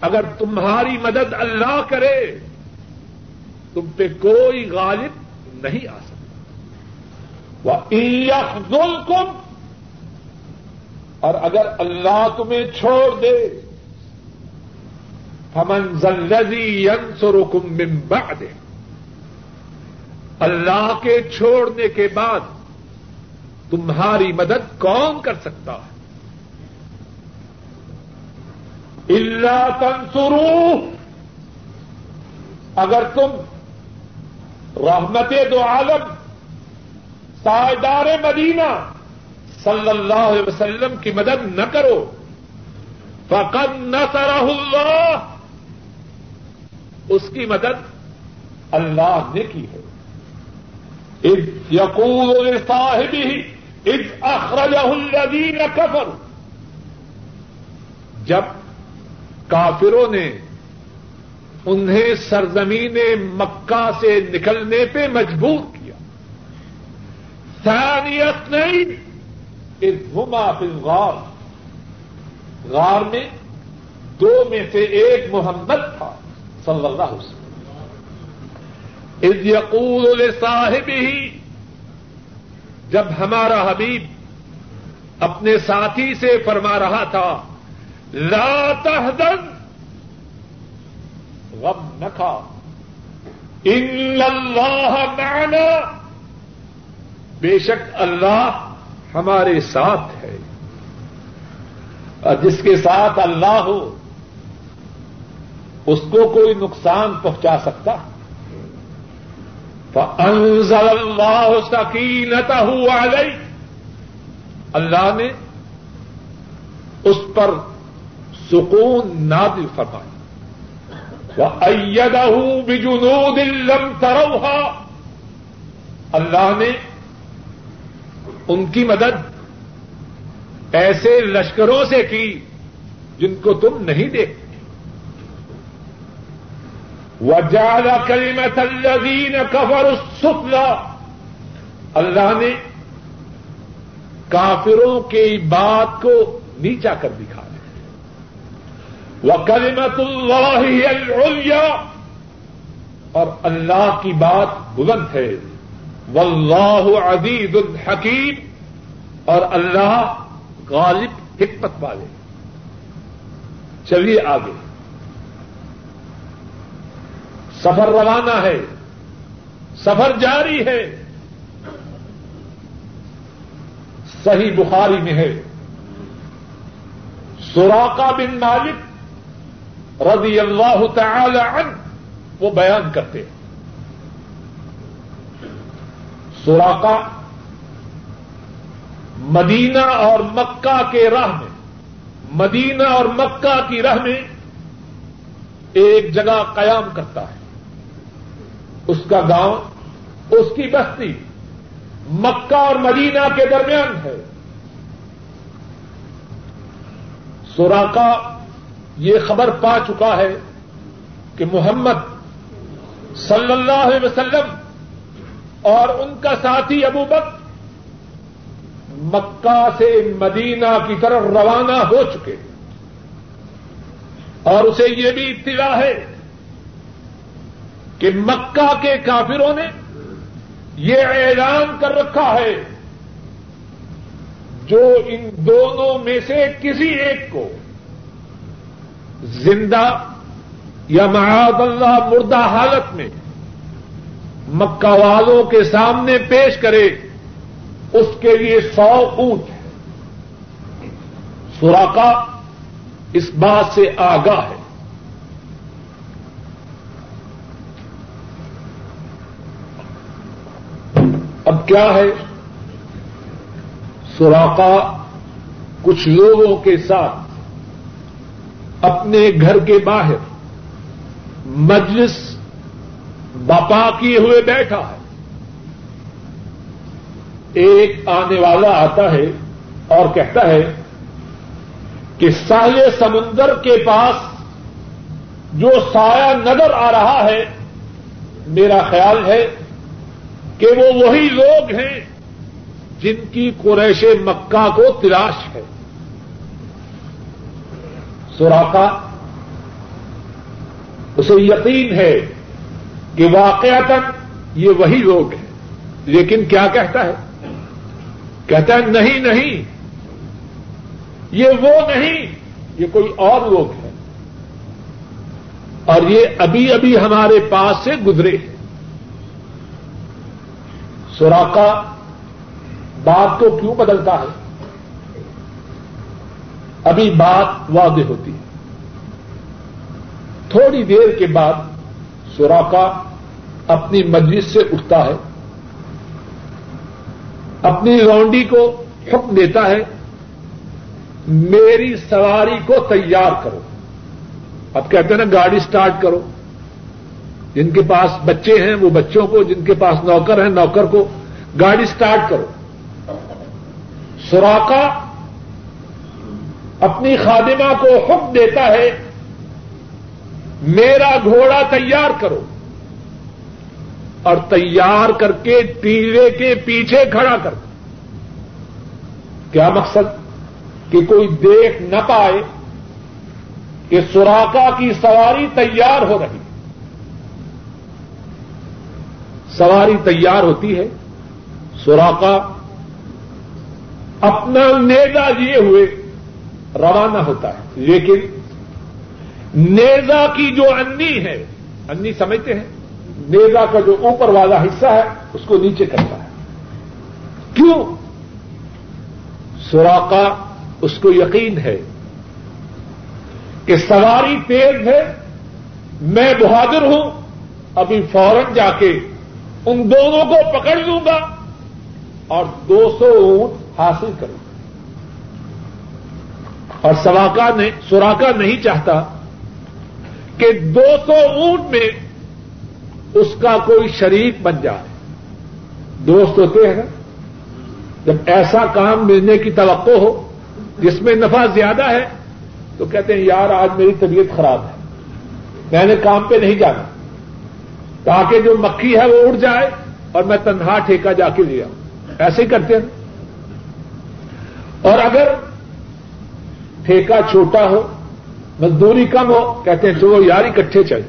اگر تمہاری مدد اللہ کرے، تم پہ کوئی غالب نہیں آ سکتا۔ وہ کم اور اگر اللہ تمہیں چھوڑ دے، فمن زلزی ینصرکم من بعد اللہ کے چھوڑنے کے بعد تمہاری مدد کون کر سکتا ہے؟ اللہ تنسرو اگر تم رحمت دو عالم، سائدار مدینہ صلی اللہ علیہ وسلم کی مدد نہ کرو، فقد نہ اللہ. اس کی مدد اللہ نے کی ہے. یقول صاحبی از اخرج الذین کفر جب کافروں نے انہیں سرزمین مکہ سے نکلنے پہ مجبور کیا۔ ثانیت نہیں اس گما فل غار غار میں دو میں سے ایک محمد تھا، صلی اللہ علیہ وسلم۔ یقول صاحب ہی جب ہمارا حبیب اپنے ساتھی سے فرما رہا تھا لا تحزن. غم نہ کھا. ان اللہ معنا. بے شک اللہ ہمارے ساتھ ہے. اور جس کے ساتھ اللہ ہو، اس کو کوئی نقصان پہنچا سکتا؟ فانزل اللہ سکینتہ علیہ اللہ نے اس پر سکون نادل فرمائی۔ وَأَيَّدَهُ بِجُنُودٍ لَمْ تَرَوْهَا۔ اللہ نے ان کی مدد ایسے لشکروں سے کی جن کو تم نہیں دیکھتے۔ وجال كلمة الذين كفروا السفلى۔ اللہ نے کافروں کی بات کو نیچا کر دکھا۔ وہ کلیمت اللہ العلیا۔ اور اللہ کی بات بلند ہے۔ واللہ عزیز الحکیم۔ اور اللہ غالب حکمت والے۔ چلیے آگے۔ سفر روانہ ہے۔ سفر جاری ہے۔ صحیح بخاری میں ہے۔ سوراقا بن مالک رضی اللہ تعالی عنہ، وہ بیان کرتے ہیں۔ سوراقا مدینہ اور مکہ کے راہ میں، مدینہ اور مکہ کی راہ میں ایک جگہ قیام کرتا ہے۔ اس کا گاؤں، اس کی بستی مکہ اور مدینہ کے درمیان ہے۔ سوراقا یہ خبر پا چکا ہے کہ محمد صلی اللہ علیہ وسلم اور ان کا ساتھی ابو بک مکہ سے مدینہ کی طرف روانہ ہو چکے اور اسے یہ بھی اطلاع ہے کہ مکہ کے کافروں نے یہ اعلان کر رکھا ہے جو ان دونوں میں سے کسی ایک کو زندہ یا معاذ اللہ مردہ حالت میں مکہ والوں کے سامنے پیش کرے، اس کے لیے سو اونٹ ہے سوراقا اس بات سے آگاہ ہے۔ اب کیا ہے؟ سوراقا کچھ لوگوں کے ساتھ اپنے گھر کے باہر مجلس باپا کیے ہوئے بیٹھا ہے۔ ایک آنے والا آتا ہے اور کہتا ہے کہ ساحل سمندر کے پاس جو سایہ نظر آ رہا ہے، میرا خیال ہے کہ وہ وہی لوگ ہیں جن کی قریش مکہ کو تلاش ہے۔ سوراخا اسے یقین ہے کہ واقعات یہ وہی لوگ ہیں۔ لیکن کیا کہتا ہے؟ کہتا ہے، نہیں نہیں، یہ وہ نہیں، یہ کوئی اور لوگ ہے اور یہ ابھی ابھی ہمارے پاس سے گزرے ہیں۔ سوراخا بات کو کیوں بدلتا ہے؟ ابھی بات واضح ہوتی ہے۔ تھوڑی دیر کے بعد سوراخا اپنی مجلس سے اٹھتا ہے۔ اپنی رونڈی کو حکم دیتا ہے، میری سواری کو تیار کرو۔ اب کہتے ہیں نا، گاڑی سٹارٹ کرو۔ جن کے پاس بچے ہیں، وہ بچوں کو، جن کے پاس نوکر ہیں، نوکر کو گاڑی سٹارٹ کرو۔ سوراخا اپنی خادمہ کو حکم دیتا ہے، میرا گھوڑا تیار کرو۔ اور تیار کر کے ٹیلے کے پیچھے کھڑا کر۔ کیا مقصد؟ کہ کوئی دیکھ نہ پائے کہ سوراخا کی سواری تیار ہو رہی۔ سواری تیار ہوتی ہے سوراخا اپنا نیزا لیے ہوئے۔ روانہ ہوتا ہے۔ لیکن نیزا کی جو انی ہے، انی سمجھتے ہیں، نیزا کا جو اوپر والا حصہ ہے، اس کو نیچے کرتا ہے۔ کیوں؟ سوراخا اس کو یقین ہے کہ سواری تیز ہے، میں بہادر ہوں، ابھی فوراً جا کے ان دونوں کو پکڑ لوں گا اور دو سو اونٹ حاصل کروں گا۔ اور سواکا نے سوراخا نہیں چاہتا کہ دو سو اونٹ میں اس کا کوئی شریک بن جائے۔ دوست ہوتے ہیں جب ایسا کام ملنے کی توقع ہو، جس میں نفع زیادہ ہے، تو کہتے ہیں، یار، آج میری طبیعت خراب ہے۔ میں نے کام پہ نہیں جانا۔ تاکہ جو مکھی ہے وہ اڑ جائے اور میں تنہا ٹھیکہ جا کے لیا ایسے ہی کرتے ہیں۔ اور اگر ٹھیکہ چھوٹا ہو، مزدوری کم ہو، کہتے ہیں چلو یار اکٹھے چل۔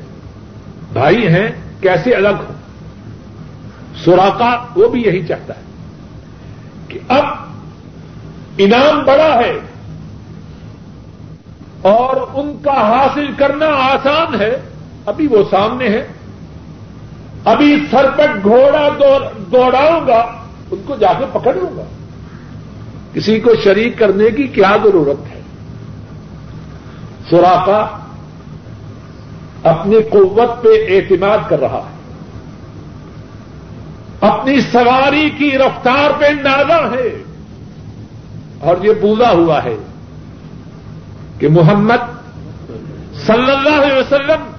بھائی ہیں، کیسے الگ ہو سوراخا وہ بھی یہی چاہتا ہے کہ اب انعام بڑا ہے اور ان کا حاصل کرنا آسان ہے۔ ابھی وہ سامنے ہے ابھی سرپٹ گھوڑا دوڑاؤں گا، ان کو جا کے پکڑ لوں گا۔ کسی کو شریک کرنے کی کیا ضرورت ہے؟ سوراخا اپنی قوت پہ اعتماد کر رہا ہے۔ اپنی سواری کی رفتار پہ نازا ہے۔ اور یہ بولا ہوا ہے کہ محمد صلی اللہ علیہ وسلم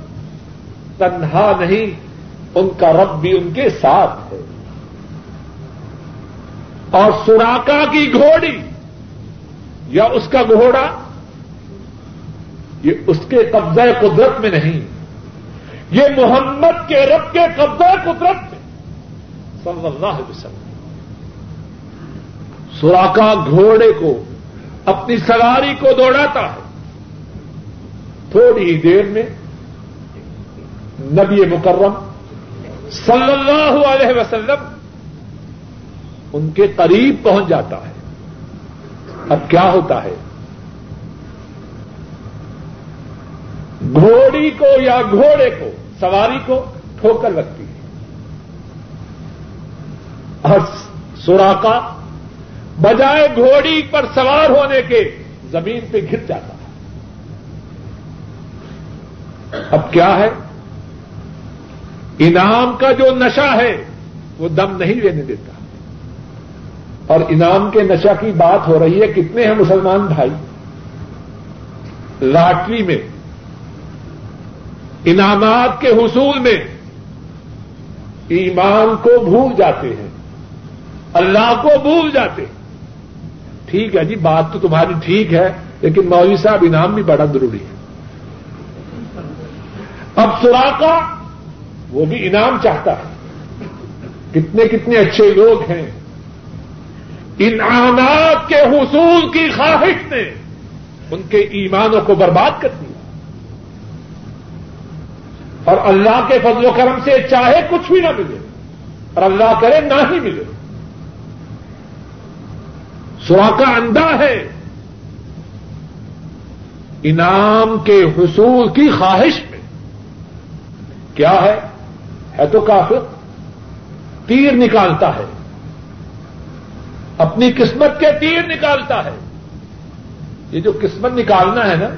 تنہا نہیں، ان کا رب بھی ان کے ساتھ ہے۔ اور سوراکا کی گھوڑی یا اس کا گھوڑا یہ اس کے قبضہ قدرت میں نہیں، یہ محمد کے رب کے قبضہ قدرت میں۔ صلی اللہ علیہ وسلم۔ سوراخا گھوڑے کو، اپنی سواری کو دوڑاتا ہے۔ تھوڑی دیر میں نبی مکرم صلی اللہ علیہ وسلم ان کے قریب پہنچ جاتا ہے۔ اب کیا ہوتا ہے؟ گھوڑی کو یا گھوڑے کو، سواری کو ٹھوکر لگتی ہے۔ اور سوراخا بجائے گھوڑی پر سوار ہونے کے زمین پہ گر جاتا ہے۔ اب کیا ہے؟ انعام کا جو نشہ ہے، وہ دم نہیں لینے دیتا۔ اور انعام کے نشہ کی بات ہو رہی ہے، کتنے ہیں مسلمان بھائی؟ لاٹری میں انعامات کے حصول میں ایمان کو بھول جاتے ہیں، اللہ کو بھول جاتے ہیں۔ ٹھیک ہے جی بات تو تمہاری ٹھیک ہے، لیکن مولوی صاحب انعام بھی بڑا ضروری ہے۔ اب سوراخا وہ بھی انعام چاہتا ہے۔ کتنے کتنے اچھے لوگ ہیں۔ انعامات کے حصول کی خواہش نے ان کے ایمانوں کو برباد کر دیا۔ اور اللہ کے فضل و کرم سے چاہے کچھ بھی نہ ملے، اور اللہ کرے نہ ہی ملے۔ سوا کا اندھا ہے۔ انعام کے حصول کی خواہش میں۔ کیا ہے؟ ہے تو کافر۔ تیر نکالتا ہے۔ اپنی قسمت کے تیر نکالتا ہے۔ یہ جو قسمت نکالنا ہے نا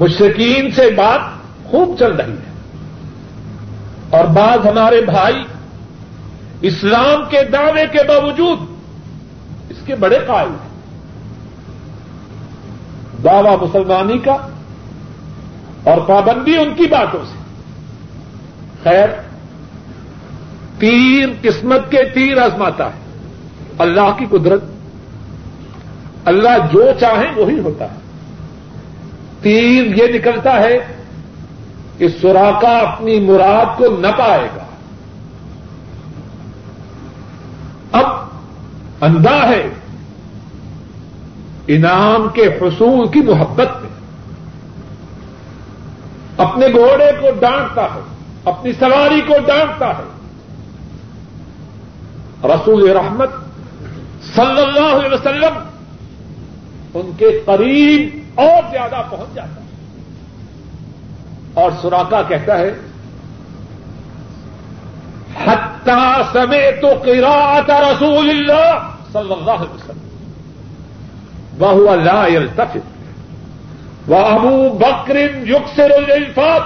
مشرقین سے بات خوب چل رہی ہے۔ اور بعض ہمارے بھائی اسلام کے دعوے کے باوجود اس کے بڑے قائل ہیں۔ دعوی مسلمانی کا اور پابندی ان کی باتوں سے۔ خیر، تیر قسمت کے تیر آزماتا ہے۔ اللہ کی قدرت، اللہ جو چاہیں وہی ہوتا ہے۔ تیر یہ نکلتا ہے کہ سوراخا اپنی مراد کو نہ پائے گا۔ اب اندھا ہے۔ انعام کے حصول کی محبت میں۔ اپنے گھوڑے کو ڈانٹتا ہے، اپنی سواری کو ڈانٹتا ہے۔ رسول رحمت صلی اللہ علیہ وسلم ان کے قریب اور زیادہ پہنچ جاتا ہے۔ اور سوراخا کہتا ہے حتہ سمے تو قراءت رسول اللہ صلی اللہ علیہ وسلم۔ وہ لا يلتفت وہ ابو بکر یکسر الفاظ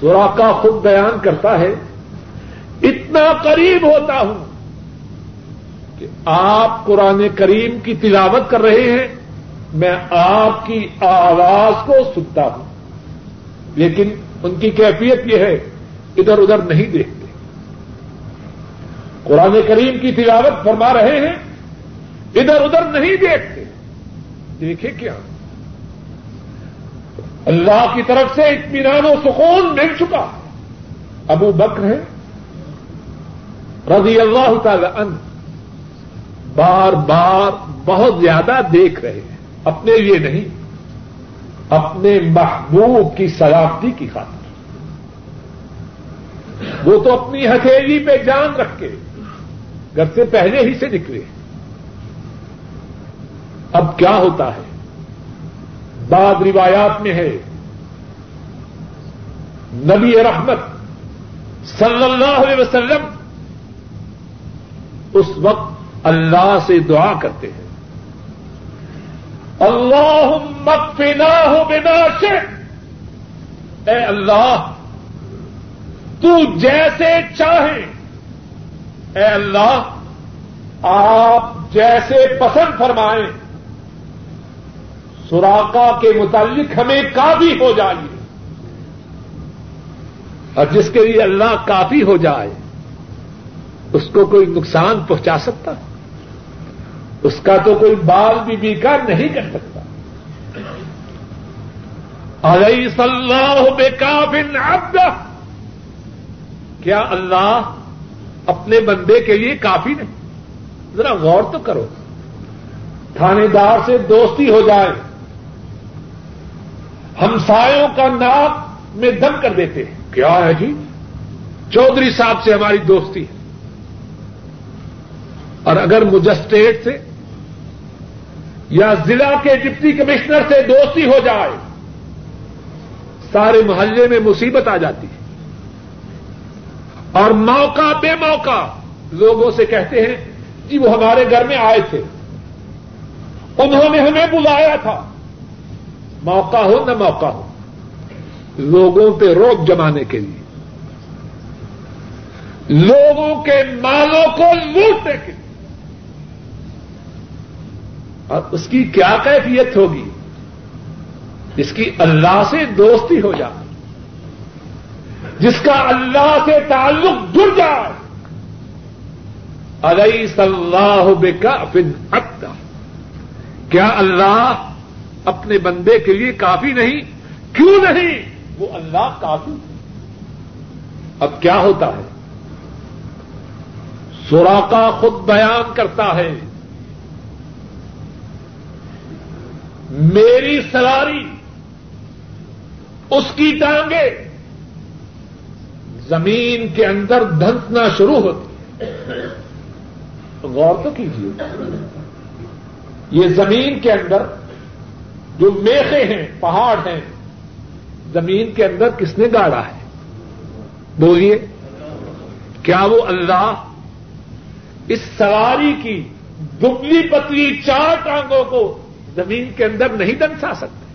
سوراخا خود بیان کرتا ہے، اتنا قریب ہوتا ہوں کہ آپ قرآن کریم کی تلاوت کر رہے ہیں، میں آپ کی آواز کو سنتا ہوں۔ لیکن ان کی کیفیت یہ ہے، ادھر ادھر نہیں دیکھتے۔ قرآن کریم کی تلاوت فرما رہے ہیں، ادھر ادھر نہیں دیکھتے۔ دیکھے کیا۔ اللہ کی طرف سے اطمینان و سکون مل چکا۔ ابو بکر ہے رضی اللہ تعالی عنہ۔ بار بار بہت زیادہ دیکھ رہے ہیں۔ اپنے لیے نہیں، اپنے محبوب کی سلامتی کی خاطر۔ وہ تو اپنی ہتھیلی پہ جان رکھ کے گھر سے پہلے ہی سے نکلے۔ اب کیا ہوتا ہے؟ بعد روایات میں ہے، نبی رحمت صلی اللہ علیہ وسلم اس وقت اللہ سے دعا کرتے ہیں۔ اللہ مکفنا ہو بنا سے اے اللہ، تو جیسے چاہے۔ اے اللہ، آپ جیسے پسند فرمائیں۔ سوراخا کے متعلق ہمیں کافی ہو جائیے۔ اور جس کے لیے اللہ کافی ہو جائے، اس کو کوئی نقصان پہنچا سکتا؟ ہے اس کا تو کوئی بال بھی بیکار نہیں کر سکتا۔ علیہ صلاح بے کافن کیا اللہ اپنے بندے کے لیے کافی نہیں؟ ذرا غور تو کرو۔ تھانے دار سے دوستی ہو جائے۔ ہمسایوں کا ناک میں دم کر دیتے ہیں۔ کیا ہے جی؟ چودھری صاحب سے ہماری دوستی ہے۔ اور اگر مجسٹریٹ سے یا ضلع کے ڈپٹی کمشنر سے دوستی ہو جائے، سارے محلے میں مصیبت آ جاتی ہے۔ اور موقع بے موقع لوگوں سے کہتے ہیں جی وہ ہمارے گھر میں آئے تھے۔ انہوں نے ہمیں بلایا تھا۔ موقع ہو نہ موقع ہو، لوگوں پہ روک جمانے کے لیے۔ لوگوں کے مالوں کو لوٹنے کے لیے۔ اور اس کی کیا کیفیت ہوگی؟ جس کی اللہ سے دوستی ہو جائے۔ جس کا اللہ سے تعلق جڑ جائے۔ علیہ صلاح بے کا فن کیا اللہ اپنے بندے کے لیے کافی نہیں؟ کیوں نہیں؟ وہ اللہ کافی۔ اب کیا ہوتا ہے؟ سوراخا خود بیان کرتا ہے۔ میری سواری اس کی ٹانگیں زمین کے اندر دھنسنا شروع ہوتی ہے غور تو کیجیے۔ یہ زمین کے اندر جو میخے ہیں، پہاڑ ہیں، زمین کے اندر کس نے گاڑا ہے؟ بولیے، کیا وہ اللہ اس سواری کی دبلی پتلی چار ٹانگوں کو زمین کے اندر نہیں دنسا سکتے۔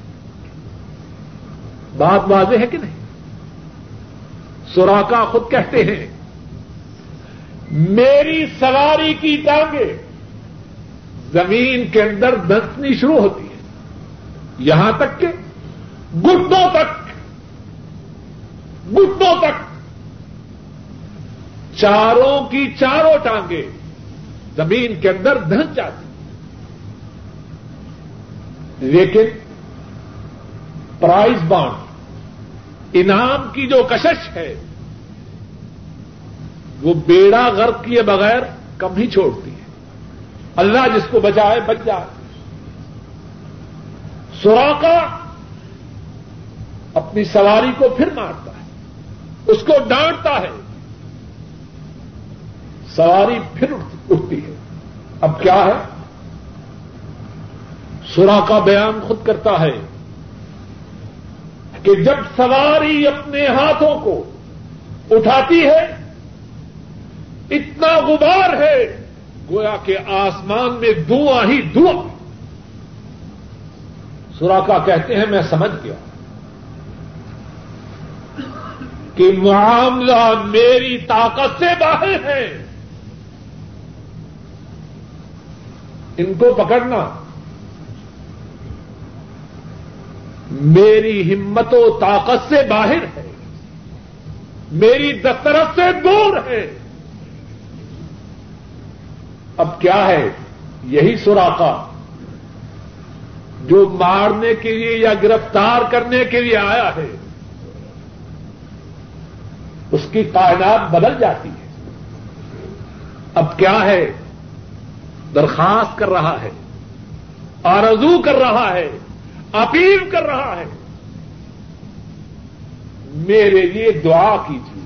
بات واضح ہے کہ نہیں؟ سوراخا خود کہتے ہیں، میری سواری کی ٹانگیں زمین کے اندر دنسنی شروع ہوتی ہے یہاں تک کہ گٹوں تک گٹوں تک۔ چاروں کی چاروں ٹانگیں زمین کے اندر دھنس جاتی لیکن پرائز بانڈ، انعام کی جو کشش ہے، وہ بیڑا غرق کیے بغیر کم ہی چھوڑتی ہے۔ اللہ جس کو بچائے بچ جائے۔ سوراخا اپنی سواری کو پھر مارتا ہے، اس کو ڈانٹتا ہے۔ سواری پھر اٹھتی ہے۔ اب کیا ہے؟ سورا کا بیان خود کرتا ہے کہ جب سواری اپنے ہاتھوں کو اٹھاتی ہے، اتنا غبار ہے، گویا کہ آسمان میں دعا ہی دعا سوراخا کہتے ہیں، میں سمجھ گیا۔ کہ معاملہ میری طاقت سے باہر ہے۔ ان کو پکڑنا۔ میری ہمت و طاقت سے باہر ہے۔ میری دسترس سے دور ہے۔ اب کیا ہے؟ یہی سوراخا جو مارنے کے لیے یا گرفتار کرنے کے لیے آیا ہے، اس کی کائنات بدل جاتی ہے۔ اب کیا ہے؟ درخواست کر رہا ہے، آرزو کر رہا ہے۔ اپیل کر رہا ہے۔ میرے لیے دعا کیجیے۔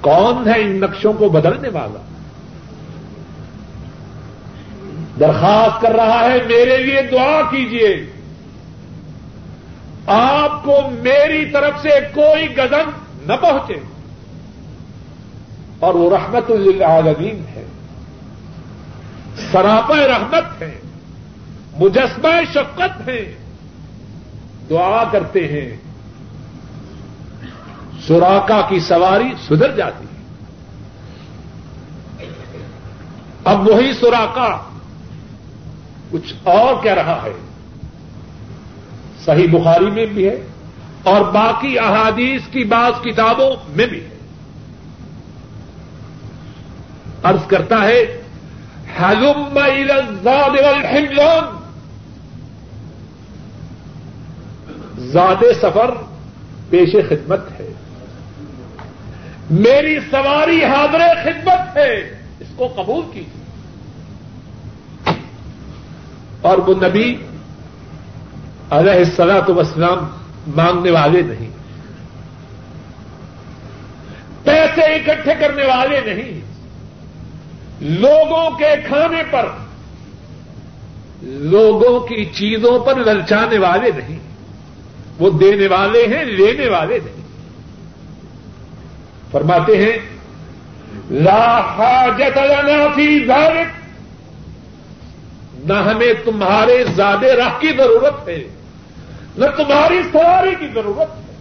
کون ہے ان نقشوں کو بدلنے والا؟ درخواست کر رہا ہے، میرے لیے دعا کیجیے۔ آپ کو میری طرف سے کوئی گزن نہ پہنچے۔ اور وہ رحمت للعالمین ہے۔ سراپا رحمت ہے۔ مجسمہ شفقت ہے۔ دعا کرتے ہیں۔ سوراخا کی سواری سدھر جاتی ہے۔ اب وہی سوراخا کچھ اور کہہ رہا ہے۔ صحیح بخاری میں بھی ہے اور باقی احادیث کی بعض کتابوں میں بھی ہے۔ ارض کرتا ہے زاد سفر پیش خدمت ہے۔ میری سواری حاضر خدمت ہے۔ اس کو قبول کی اور وہ نبی علیہ السلام وسلام مانگنے والے نہیں۔ پیسے اکٹھے کرنے والے نہیں۔ لوگوں کے کھانے پر، لوگوں کی چیزوں پر للچانے والے نہیں۔ وہ دینے والے ہیں، لینے والے نہیں۔ فرماتے ہیں، لا حاجت لنا فی ذلك نہ ہمیں تمہارے زیادہ راہ کی ضرورت ہے، نہ تمہاری سواری کی ضرورت ہے۔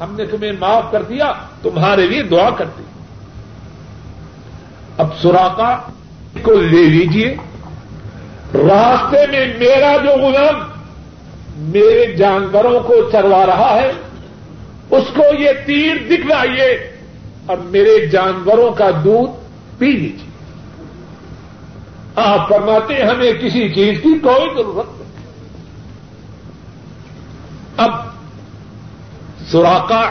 ہم نے تمہیں معاف کر دیا، تمہارے لیے دعا کر دی۔ اب سوراخا کو لے لیجیے راستے میں میرا جو غلام میرے جانوروں کو چروا رہا ہے، اس کو یہ تیر دکھلائیے اور میرے جانوروں کا دودھ پی لیجیے۔ آپ فرماتے ہیں، ہمیں کسی چیز کی کوئی ضرورت نہیں۔ اب سوراخا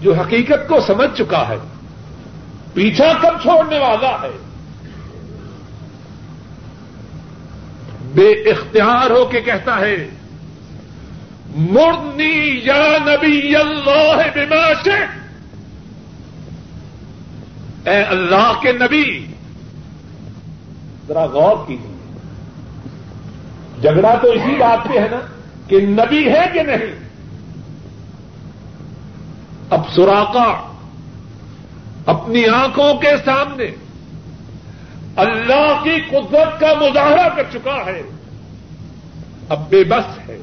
جو حقیقت کو سمجھ چکا ہے، پیچھا کب چھوڑنے والا ہے؟ بے اختیار ہو کے کہتا ہے مرنی یا نبی اللہ بما اے اللہ کے نبی، ذرا غور کیجیے۔ جھگڑا تو اسی بات پہ ہے نا کہ نبی ہے کہ نہیں۔ اب سوراخا اپنی آنکھوں کے سامنے اللہ کی قدرت کا مظاہرہ کر چکا ہے۔ اب بے بس ہے۔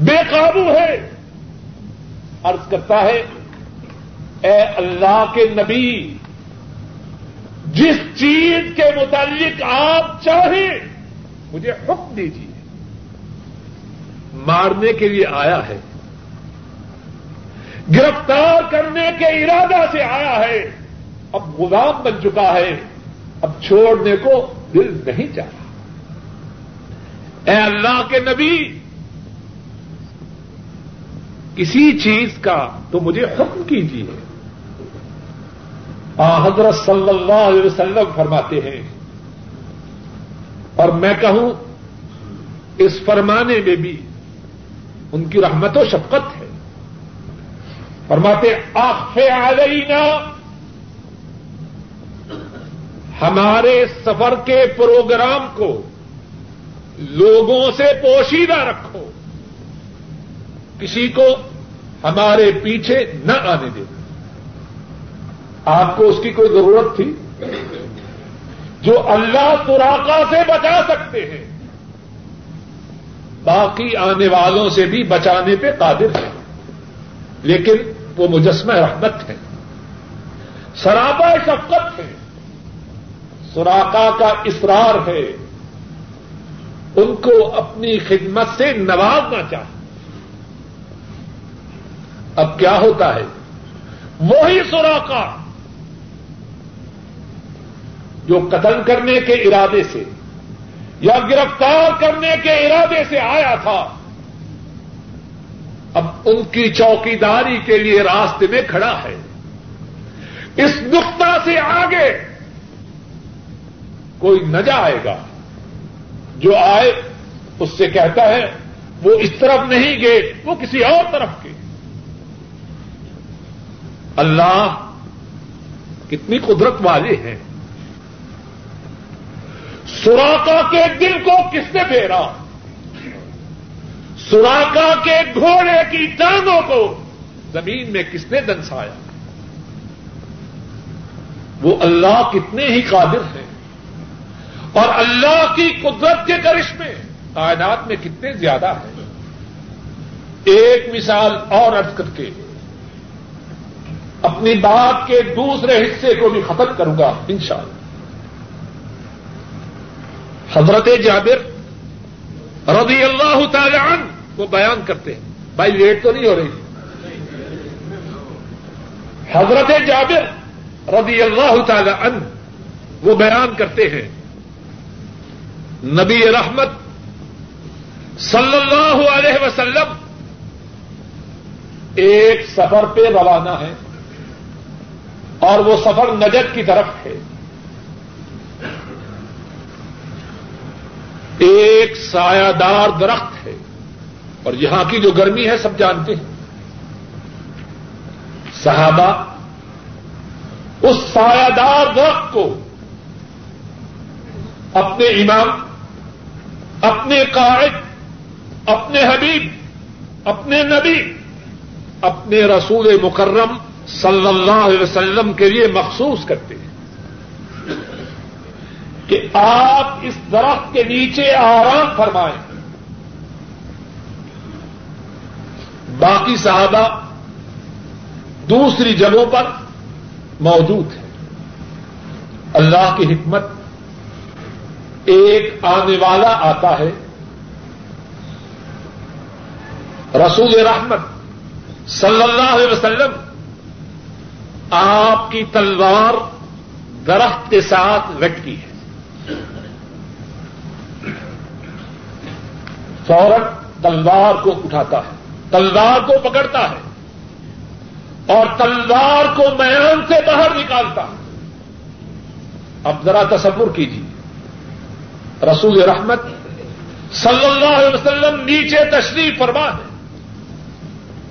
بے قابو ہے۔ عرض کرتا ہے، اے اللہ کے نبی، جس چیز کے متعلق آپ چاہیں، مجھے حکم دیجیے۔ مارنے کے لیے آیا ہے۔ گرفتار کرنے کے ارادہ سے آیا ہے۔ اب غلام بن چکا ہے۔ اب چھوڑنے کو دل نہیں چاہا اے اللہ کے نبی کسی چیز کا تو مجھے حکم کیجیے۔ آ حضرت صلی اللہ علیہ وسلم فرماتے ہیں۔ اور میں کہوں، اس فرمانے میں بھی ان کی رحمت و شفقت ہے۔ فرماتے آخ علینا، ہمارے سفر کے پروگرام کو لوگوں سے پوشیدہ رکھو۔ کسی کو ہمارے پیچھے نہ آنے دے۔ آپ کو اس کی کوئی ضرورت تھی؟ جو اللہ تراقا سے بچا سکتے ہیں۔ باقی آنے والوں سے بھی بچانے پہ قادر ہیں۔ لیکن وہ مجسمہ رحمت ہے سرابا شفقت ہے سوراقا کا اصرار ہے۔ ان کو اپنی خدمت سے نوازنا چاہے اب کیا ہوتا ہے؟ وہی سوراقا جو قتل کرنے کے ارادے سے یا گرفتار کرنے کے ارادے سے آیا تھا، اب ان کی چوکیداری کے لیے راستے میں کھڑا ہے۔ اس نقطہ سے آگے کوئی نہ جائے گا۔ جو آئے، اس سے کہتا ہے، وہ اس طرف نہیں گئے، وہ کسی اور طرف کے۔ اللہ کتنی قدرت والے ہیں۔ سوراقا کے دل کو کس نے پھیرا؟ سوراقا کے گھوڑے کی ٹانگوں کو زمین میں کس نے دنسایا؟ وہ اللہ کتنے ہی قادر ہیں۔ اور اللہ کی قدرت کے کرشمے کائنات میں کتنے زیادہ ہیں۔ ایک مثال اور ارد کر کے۔ اپنی بات کے دوسرے حصے کو بھی ختم کروں گا، انشاءاللہ۔ حضرت جابر رضی اللہ تعالی عنہ کو بیان کرتے ہیں۔ بھائی، لیٹ تو نہیں ہو رہی۔ حضرت جابر رضی اللہ تعالی عنہ وہ بیان کرتے ہیں۔ نبی رحمت صلی اللہ علیہ وسلم ایک سفر پہ روانہ ہے۔ اور وہ سفر نجد کی طرف ہے۔ ایک سایہ دار درخت ہے۔ اور یہاں کی جو گرمی ہے، سب جانتے ہیں۔ صحابہ، اس سایہ دار درخت کو اپنے امام، اپنے قائد، اپنے حبیب، اپنے نبی، اپنے رسول مکرم صلی اللہ علیہ وسلم کے لیے مخصوص کرتے ہیں کہ آپ اس درخت کے نیچے آرام فرمائیں۔ باقی صحابہ دوسری جگہوں پر موجود ہیں۔ اللہ کی حکمت ایک آنے والا آتا ہے۔ رسول رحمت صلی اللہ علیہ وسلم آپ کی تلوار درخت کے ساتھ لٹکی ہے۔ فوراً تلوار کو اٹھاتا ہے۔ تلوار کو پکڑتا ہے۔ اور تلوار کو میان سے باہر نکالتا ہے۔ اب ذرا تصور کیجیے۔ رسول رحمت صلی اللہ علیہ وسلم نیچے تشریف فرما ہے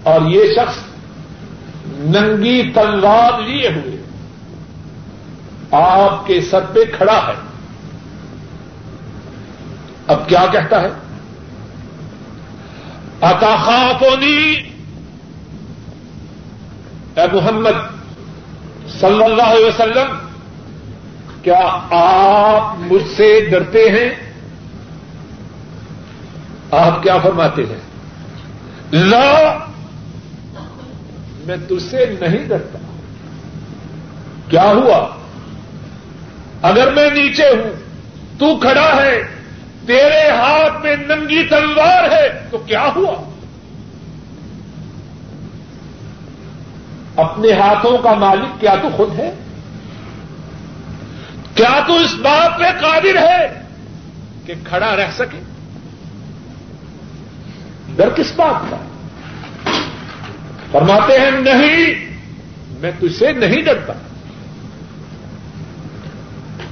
اور یہ شخص ننگی تلوار لیے ہوئے۔ آپ کے سر پہ کھڑا ہے۔ اب کیا کہتا ہے؟ اتخافونی اے محمد صلی اللہ علیہ وسلم، کیا آپ مجھ سے ڈرتے ہیں؟ آپ کیا فرماتے ہیں؟ لا میں تجھ سے نہیں ڈرتا۔ کیا ہوا؟ اگر میں نیچے ہوں، تو کھڑا ہے، تیرے ہاتھ میں ننگی تلوار ہے، تو کیا ہوا؟ اپنے ہاتھوں کا مالک کیا تو خود ہے؟ کیا تو اس بات پہ قادر ہے کہ کھڑا رہ سکے؟ ڈر کس بات کا؟ فرماتے ہیں، نہیں، میں تجھے نہیں ڈرتا.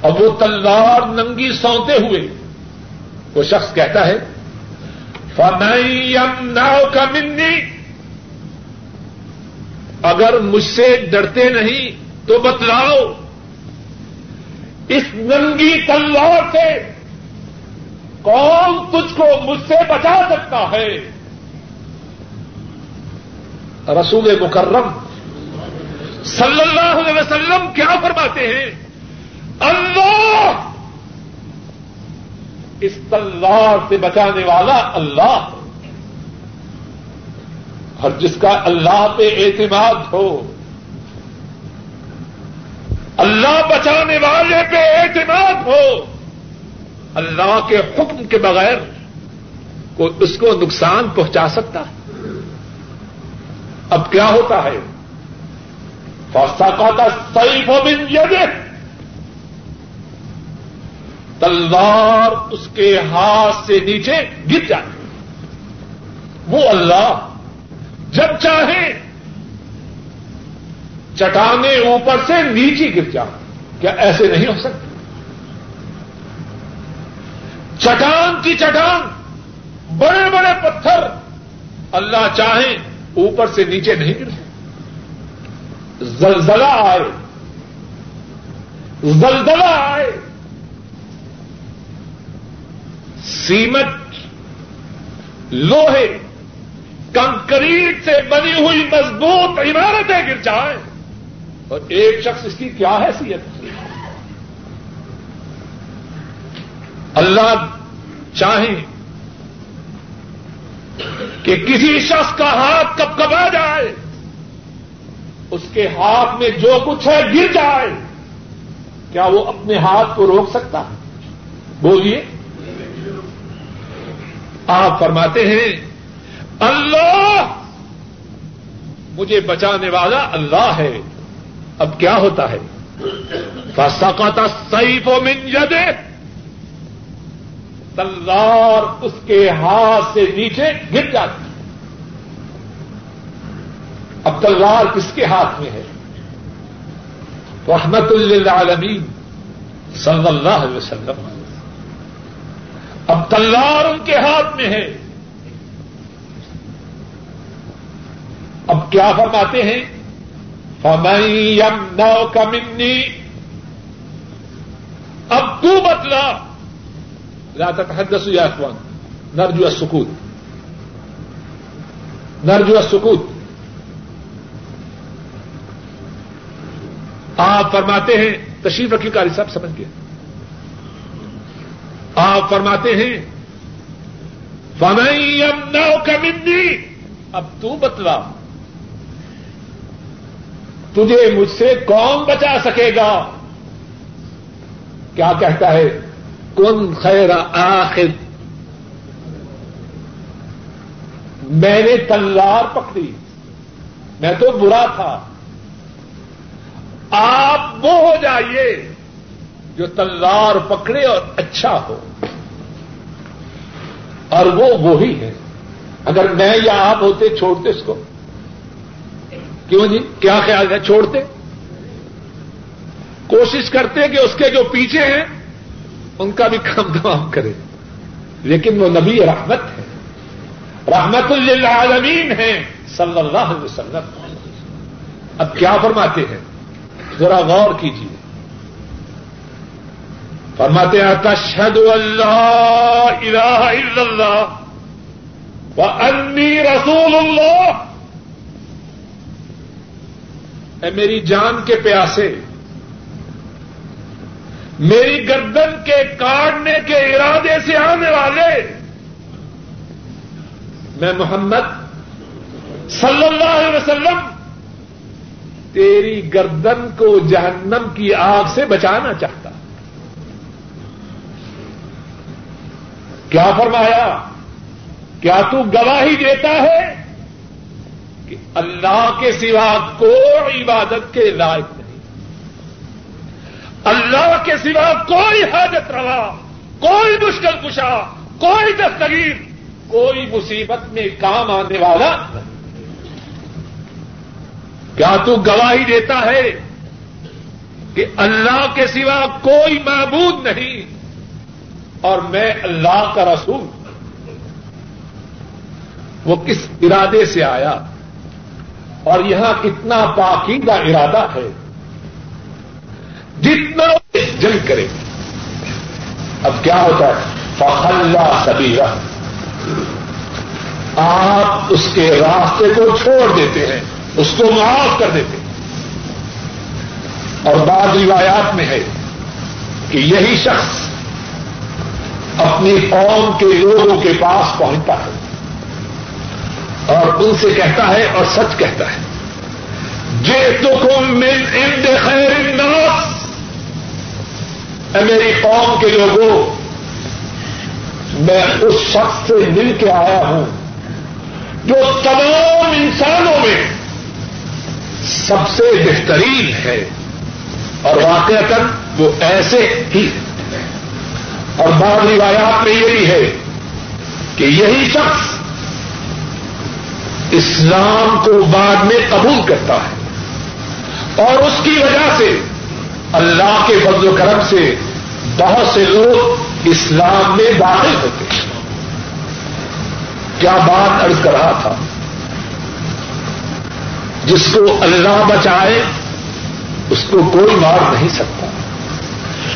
اب وہ تلوار ننگی سونتے ہوئے وہ شخص کہتا ہے فنائم ناؤ کا منی اگر مجھ سے ڈرتے نہیں تو بتلاؤ، اس ننگی تلوار سے کون تجھ کو مجھ سے بچا سکتا ہے؟ رسول مکرم صلی اللہ علیہ وسلم کیا فرماتے ہیں؟ اللہ! اس تلوار سے بچانے والا اللہ! اور جس کا اللہ پہ اعتماد ہو، اللہ بچانے والے پہ اعتماد ہو، اللہ کے حکم کے بغیر کو اس کو نقصان پہنچا سکتا ہے۔ اب کیا ہوتا ہے؟ فاستا کا صحیح ہو بن تلوار اس کے ہاتھ سے نیچے گر جائے وہ اللہ جب چاہے چٹانے اوپر سے نیچے گر جائے کیا ایسے نہیں ہو سکتے چٹان کی چٹان، بڑے بڑے پتھر اللہ چاہیں اوپر سے نیچے نہیں گرتے۔ زلزلہ آئے۔ زلزلہ آئے۔ سیمٹ لوہے، کنکریٹ سے بنی ہوئی مضبوط عمارتیں گر جائیں۔ اور ایک شخص اس کی کیا حیثیت اللہ چاہیں۔ کہ کسی شخص کا ہاتھ کب کب آ جائے، اس کے ہاتھ میں جو کچھ ہے گر جائے، کیا وہ اپنے ہاتھ کو روک سکتا ہے؟ بولیے۔ آپ فرماتے ہیں، اللہ مجھے بچانے والا اللہ ہے۔ اب کیا ہوتا ہے؟ فسقط سیف و من دے تلوار اس کے ہاتھ سے نیچے گر جاتی اب تلوار کس کے ہاتھ میں ہے؟ رحمت للعالمین صلی اللہ علیہ وسلم۔ اب تلوار ان کے ہاتھ میں ہے۔ اب کیا فرماتے ہیں؟ یم نو کمنی اب تو بتلا۔ لا تتحدثوا يا اخوان نرجو السكوت. نرجو السكوت. آپ فرماتے ہیں، تشریف رکھی کاری صاحب سمجھ گئے۔ آپ فرماتے ہیں فنئی نو کمندی اب تو بتلا تجھے مجھ سے کون بچا سکے گا؟ کیا کہتا ہے؟ کن خیر آخر؟ میں نے تلوار پکڑی۔ میں تو برا تھا۔ آپ وہ ہو جائیے جو تلوار پکڑے اور اچھا ہو۔ اور وہ وہی ہے۔ اگر میں یا آپ ہوتے چھوڑتے اس کو۔ کیوں جی؟ کیا خیال ہے؟ چھوڑتے؟ کوشش کرتے کہ اس کے جو پیچھے ہیں ان کا بھی کام تمام کرے۔ لیکن وہ نبی رحمت ہے۔ رحمت للعالمین ہے۔ صلی اللہ علیہ وسلم۔ اب کیا فرماتے ہیں؟ ذرا غور کیجیے۔ فرماتے ہیں تشہد اللہ الہ الا اللہ و انی رسول اللہ اے میری جان کے پیاسے میری گردن کے کاٹنے کے ارادے سے آنے والے میں محمد صلی اللہ علیہ وسلم تیری گردن کو جہنم کی آگ سے بچانا چاہتا کیا فرمایا؟ کیا تو گواہی دیتا ہے کہ اللہ کے سوا کوئی عبادت کے لائق اللہ کے سوا کوئی حاجت روا، کوئی مشکل کشا، کوئی دستگیر، کوئی مصیبت میں کام آنے والا کیا تو گواہی دیتا ہے کہ اللہ کے سوا کوئی معبود نہیں اور میں اللہ کا رسول؟ وہ کس ارادے سے آیا؟ اور یہاں کتنا پاکیدہ ارادہ ہے۔ جتنا جنگ کرے۔ اب کیا ہوتا ہے؟ فخلا سبھی آپ اس کے راستے کو چھوڑ دیتے ہیں، اس کو معاف کر دیتے ہیں۔ اور بعض روایات میں ہے کہ یہی شخص اپنی قوم کے لوگوں کے پاس پہنچتا ہے۔ اور ان سے کہتا ہے اور سچ کہتا ہے، جے تو کم مل ان خیر الناس اے میری قوم کے لوگوں، میں اس شخص سے مل کے آیا ہوں جو تمام انسانوں میں سب سے بہترین ہے۔ اور واقع وہ ایسے ہی اور بعض روایات میں یہ بھی ہے کہ یہی شخص اسلام کو بعد میں قبول کرتا ہے اور اس کی وجہ سے اللہ کے فضل و کرم سے بہت سے لوگ اسلام میں داخل ہوتے ہیں۔ کیا بات ارض کر رہا تھا؟ جس کو اللہ بچائے، اس کو کوئی مار نہیں سکتا۔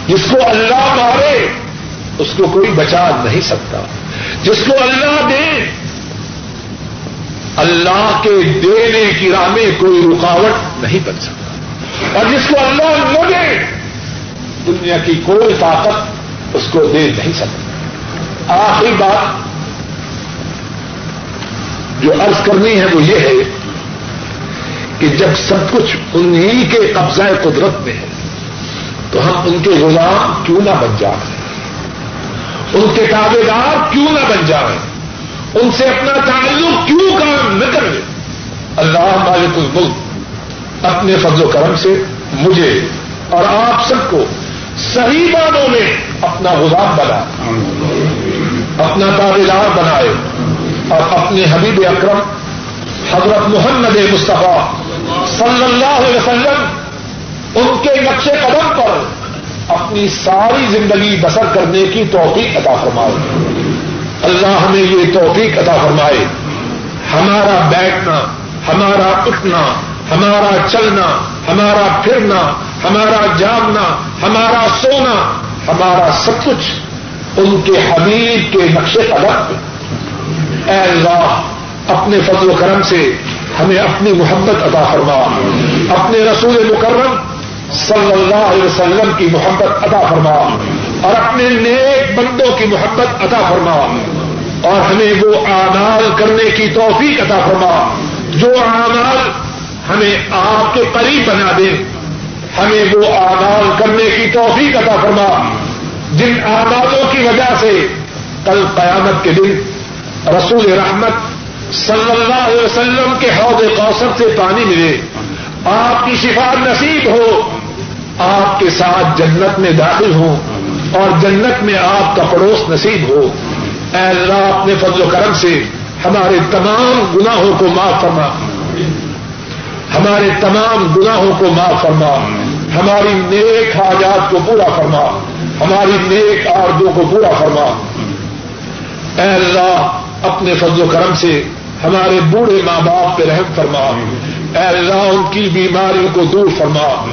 جس کو اللہ مارے، اس کو کوئی بچا نہیں سکتا۔ جس کو اللہ دے، اللہ کے دینے کی راہ میں کوئی رکاوٹ نہیں بن سکتا۔ اور جس کو اللہ نہ دے، دنیا کی کوئی طاقت اس کو دے نہیں سکتی۔ آخری بات جو عرض کرنی ہے وہ یہ ہے کہ جب سب کچھ انہی کے قبضہ قدرت میں ہے، تو ہم ان کے غلام کیوں نہ بن جائیں؟ ان کے تابے دار کیوں نہ بن جائیں؟ ان سے اپنا تعلق کیوں کام نہ کریں؟ اللہ مالک الملک اپنے فضل و کرم سے مجھے اور آپ سب کو صحیح بانوں میں اپنا غلام بنا، اپنا تابے دار بنائے اور اپنے حبیب اکرم حضرت محمد مصطفیٰ صلی اللہ علیہ وسلم ان کے نقش قدم پر اپنی ساری زندگی بسر کرنے کی توفیق عطا فرمائے۔ اللہ ہمیں یہ توفیق عطا فرمائے۔ ہمارا بیٹھنا، ہمارا اٹھنا ہمارا چلنا، ہمارا پھرنا، ہمارا جاگنا، ہمارا سونا، ہمارا سب کچھ ان کے حبیب کے نقش قدم اے اللہ، اپنے فضل و کرم سے ہمیں اپنی محبت عطا فرما۔ اپنے رسول مکرم صلی اللہ علیہ وسلم کی محبت عطا فرما۔ اور اپنے نیک بندوں کی محبت عطا فرما۔ اور ہمیں وہ آمال کرنے کی توفیق عطا فرما۔ جو آمال ہمیں آپ کے قریب بنا دے۔ ہمیں وہ آمال کرنے کی توفیق عطا فرما۔ جن آمالوں کی وجہ سے کل قیامت کے دن رسول رحمت صلی اللہ علیہ وسلم کے حوض کوثر سے پانی ملے۔ آپ کی شفا نصیب ہو۔ آپ کے ساتھ جنت میں داخل ہوں اور جنت میں آپ کا پڑوس نصیب ہو۔ اے اللہ، اپنے فضل و کرم سے ہمارے تمام گناہوں کو معاف فرما۔ ہمارے تمام گناہوں کو معاف فرما۔ ہماری نیک حاجات کو پورا فرما۔ ہماری نیک آردوں کو پورا فرما۔ اے اللہ، اپنے فضل و کرم سے ہمارے بوڑھے ماں باپ پہ رحم فرما۔ اے اللہ، ان کی بیماریوں کو دور فرما۔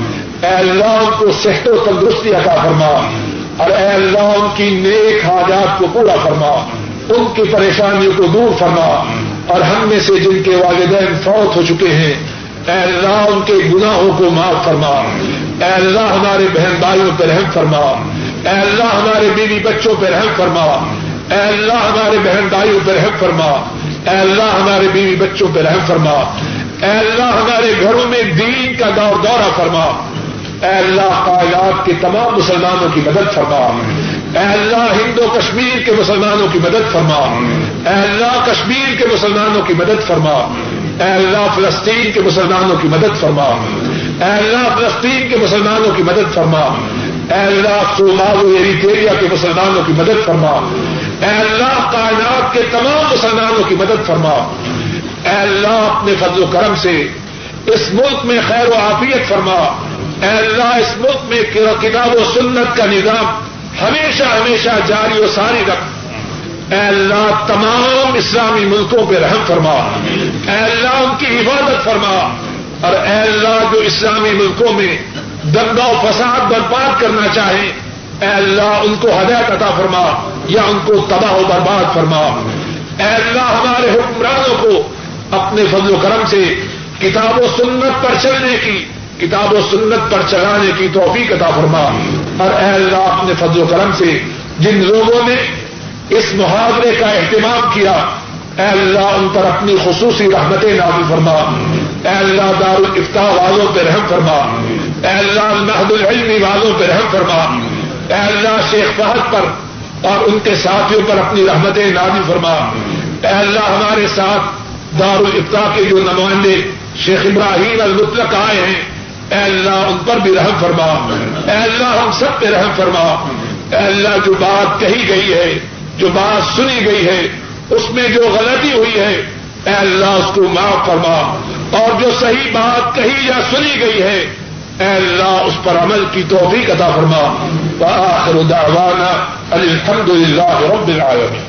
اے اللہ، ان کو صحت و تندرستی عطا فرما۔ اور اے اللہ، ان کی نیک حاجات کو پورا فرما۔ ان کی پریشانیوں کو دور فرما۔ اور ہم میں سے جن کے والدین فوت ہو چکے ہیں اے اللہ، ان کے گناہوں کو معاف فرما۔ اے اللہ، ہمارے بہن بھائیوں پہ رحم فرما۔ اے اللہ، ہمارے بیوی بچوں پہ رحم فرما۔ اے اللہ، ہمارے بہن بھائیوں پہ رحم فرما۔ اے اللہ، ہمارے بیوی بچوں پہ رحم فرما۔ اے اللہ، ہمارے گھروں میں دین کا دور دورہ فرما۔ اے اللہ، کائنات کے تمام مسلمانوں کی مدد فرما۔ اے اللہ، ہندو کشمیر کے مسلمانوں کی مدد فرما۔ اے اللہ، کشمیر کے مسلمانوں کی مدد فرما۔ اے اللہ فلسطین کے مسلمانوں کی مدد فرما۔ اے اللہ فلسطین کے مسلمانوں کی مدد فرما۔ اے اللہ سومال ایریٹیریا کے مسلمانوں کی مدد فرما۔ اے اللہ کائنات کے تمام مسلمانوں کی مدد فرما۔ اے اللہ اپنے فضل و کرم سے اس ملک میں خیر و عافیت فرما۔ اے اللہ اس ملک میں کتاب و سنت کا نظام ہمیشہ ہمیشہ جاری و ساری رکھ۔ اے اللہ، تمام اسلامی ملکوں پہ رحم فرما۔ اے اللہ، ان کی حفاظت فرما۔ اور اے اللہ، جو اسلامی ملکوں میں دنگا و فساد برباد کرنا چاہیں اے اللہ، ان کو ہدایت عطا فرما یا ان کو تباہ و برباد فرما۔ اے اللہ، ہمارے حکمرانوں کو اپنے فضل و کرم سے کتاب و سنت پر چلنے کی، کتاب و سنت پر چلانے کی توفیق عطا فرما۔ اور اے اللہ، اپنے فضل و کرم سے جن لوگوں نے اس محاورے کا اہتمام کیا، اے اللہ ان پر اپنی خصوصی رحمتیں نازل فرما، اے اللہ دار الفتا والوں پہ رحم فرما، اے اللہ المحد العلمی والوں پہ رحم فرما، اے اللہ شیخ فہد پر اور ان کے ساتھیوں پر اپنی رحمتیں نازل فرما، اے اللہ ہمارے ساتھ دار الفتا کے جو نمائندے شیخ ابراہیم المطلق آئے ہیں، اے اللہ ان پر بھی رحم فرما، اے اللہ ہم سب پہ رحم فرما، اے اللہ جو بات کہی گئی ہے جو بات سنی گئی ہے، اس میں جو غلطی ہوئی ہے، اے اللہ، اس کو معاف فرما۔ اور جو صحیح بات کہی یا سنی گئی ہے، اے اللہ، اس پر عمل کی توفیق عطا فرما۔ وآخر دعوانا الحمد للہ رب العالمین۔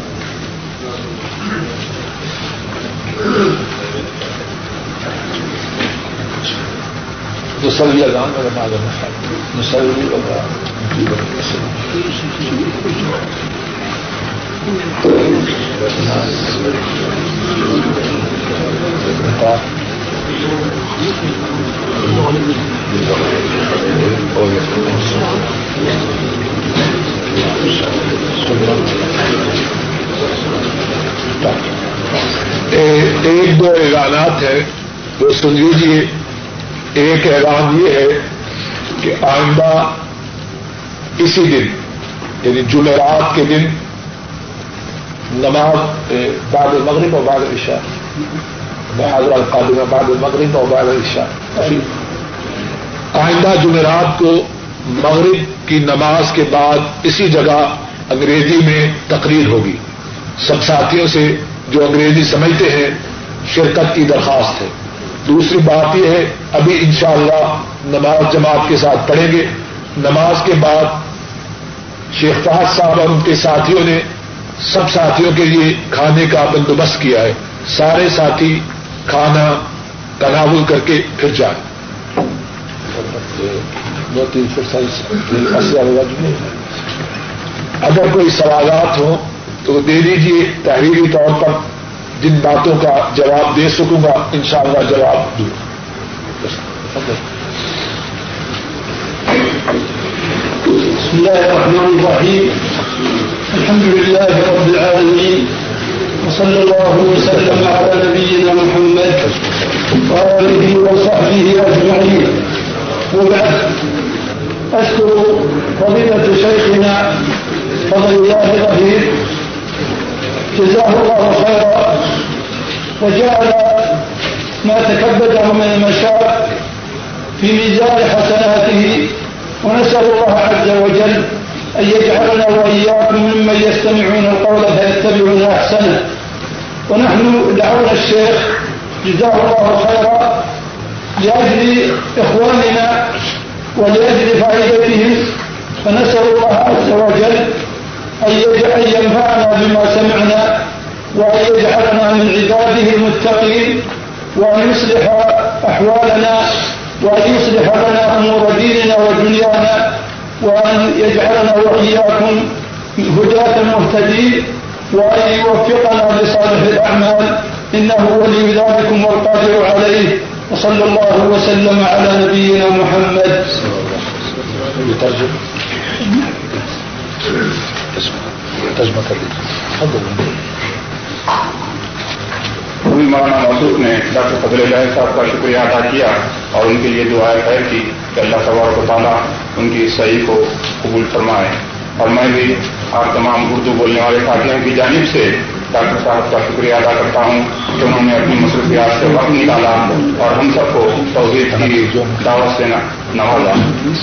نسلی اذان اور بعد ایک دو اعلانات ہیں۔ وہ سن لیجیے ایک اعلان یہ ہے کہ آئندہ اسی دن یعنی جمعرات کے دن نماز بعد المغرب اور بعد عشاء بحاظر القادم بعد المغرب اور بعد عشاء آئندہ جمعرات کو مغرب کی نماز کے بعد اسی جگہ انگریزی میں تقریر ہوگی۔ سب ساتھیوں سے جو انگریزی سمجھتے ہیں، شرکت کی درخواست ہے۔ دوسری بات یہ ہے، ابھی انشاءاللہ نماز جماعت کے ساتھ پڑھیں گے۔ نماز کے بعد شیخ فہد صاحب اور ان کے ساتھیوں نے سب ساتھیوں کے لیے کھانے کا بندوبست کیا ہے۔ سارے ساتھی کھانا تناول کر کے پھر جائیں۔ اگر کوئی سوالات ہوں تو دے دیجیے تحریری طور پر۔ جن باتوں کا جواب دے سکوں گا ان شاء اللہ جواب دوں۔ بسم الله الرحمن الرحيم الحمد لله رب العالمين، وصلى الله وسلم على نبينا محمد وآله وصحبه أجمعين. وبعد، أشكر فضيلة شيخنا فضل الله الرحيم جزاه الله خيرا، وجعل ما تكبده من المشاق في ميزان حسناته، ونسأل الله عز وجل أن يجعلنا وإياكم ممن يستمعون القول فيتبعون أحسنه. ونحن دعونا الشيخ، جزاه الله خيرا، لأجل إخواننا ولأجل فائدتهم، فنسأل الله عز وجل أن ينفعنا بما سمعنا، وأن يجعلنا من عباده المتقين، وأن يصلح أحوالنا، وأن يصلح لنا أمور ديننا ودنيانا وأن يجعلنا وإياكم هداة مهتدين وأن يوفقنا لصالح الأعمال. إنه ولي ذلكم والقادر عليه. وصلى الله وسلم على نبينا محمد. مولانا محسوس نے ڈاکٹر فضل اللہ صاحب کا شکریہ ادا کیا اور ان کے لیے دعائیں خیر کی کہ اللہ تبارک و تعالیٰ ان کی صحیح کو قبول فرمائے۔ اور میں بھی آپ تمام اردو بولنے والے ساتھیوں کی جانب سے ڈاکٹر صاحب کا شکریہ ادا کرتا ہوں کہ انہوں نے اپنی مصروفیات سے وقت نکالا اور ہم سب کو توحید کی دعوت سے نوازا۔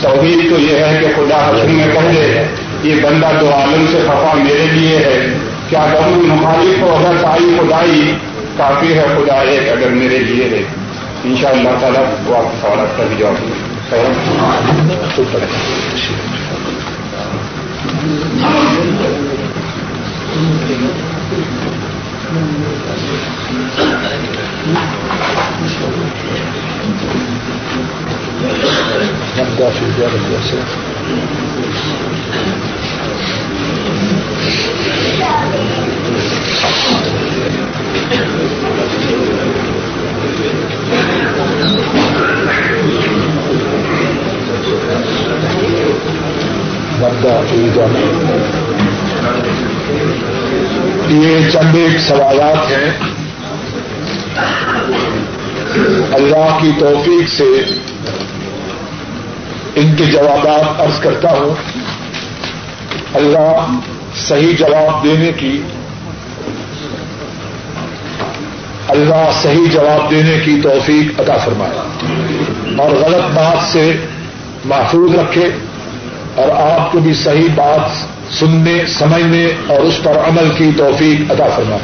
توحید تو یہ ہے کہ خدا حسن میں کہہ دے یہ بندہ دو عالم سے خفا میرے لیے ہے۔ کیا ڈبل مخالف ہو اگر ساری خدائی کافی ہے، خدا ایک اگر میرے لیے ہے۔ ان شاء اللہ تعالیٰ وہ آپ کے سوالات کا بھی جواب یہ چند ایک سوالات ہیں۔ اللہ کی توفیق سے ان کے جوابات عرض کرتا ہوں۔ اللہ صحیح جواب دینے کی، اللہ صحیح جواب دینے کی توفیق عطا فرمائے۔ اور غلط بات سے محفوظ رکھے اور آپ کو بھی صحیح بات سننے، سمجھنے اور اس پر عمل کی توفیق ادا فرما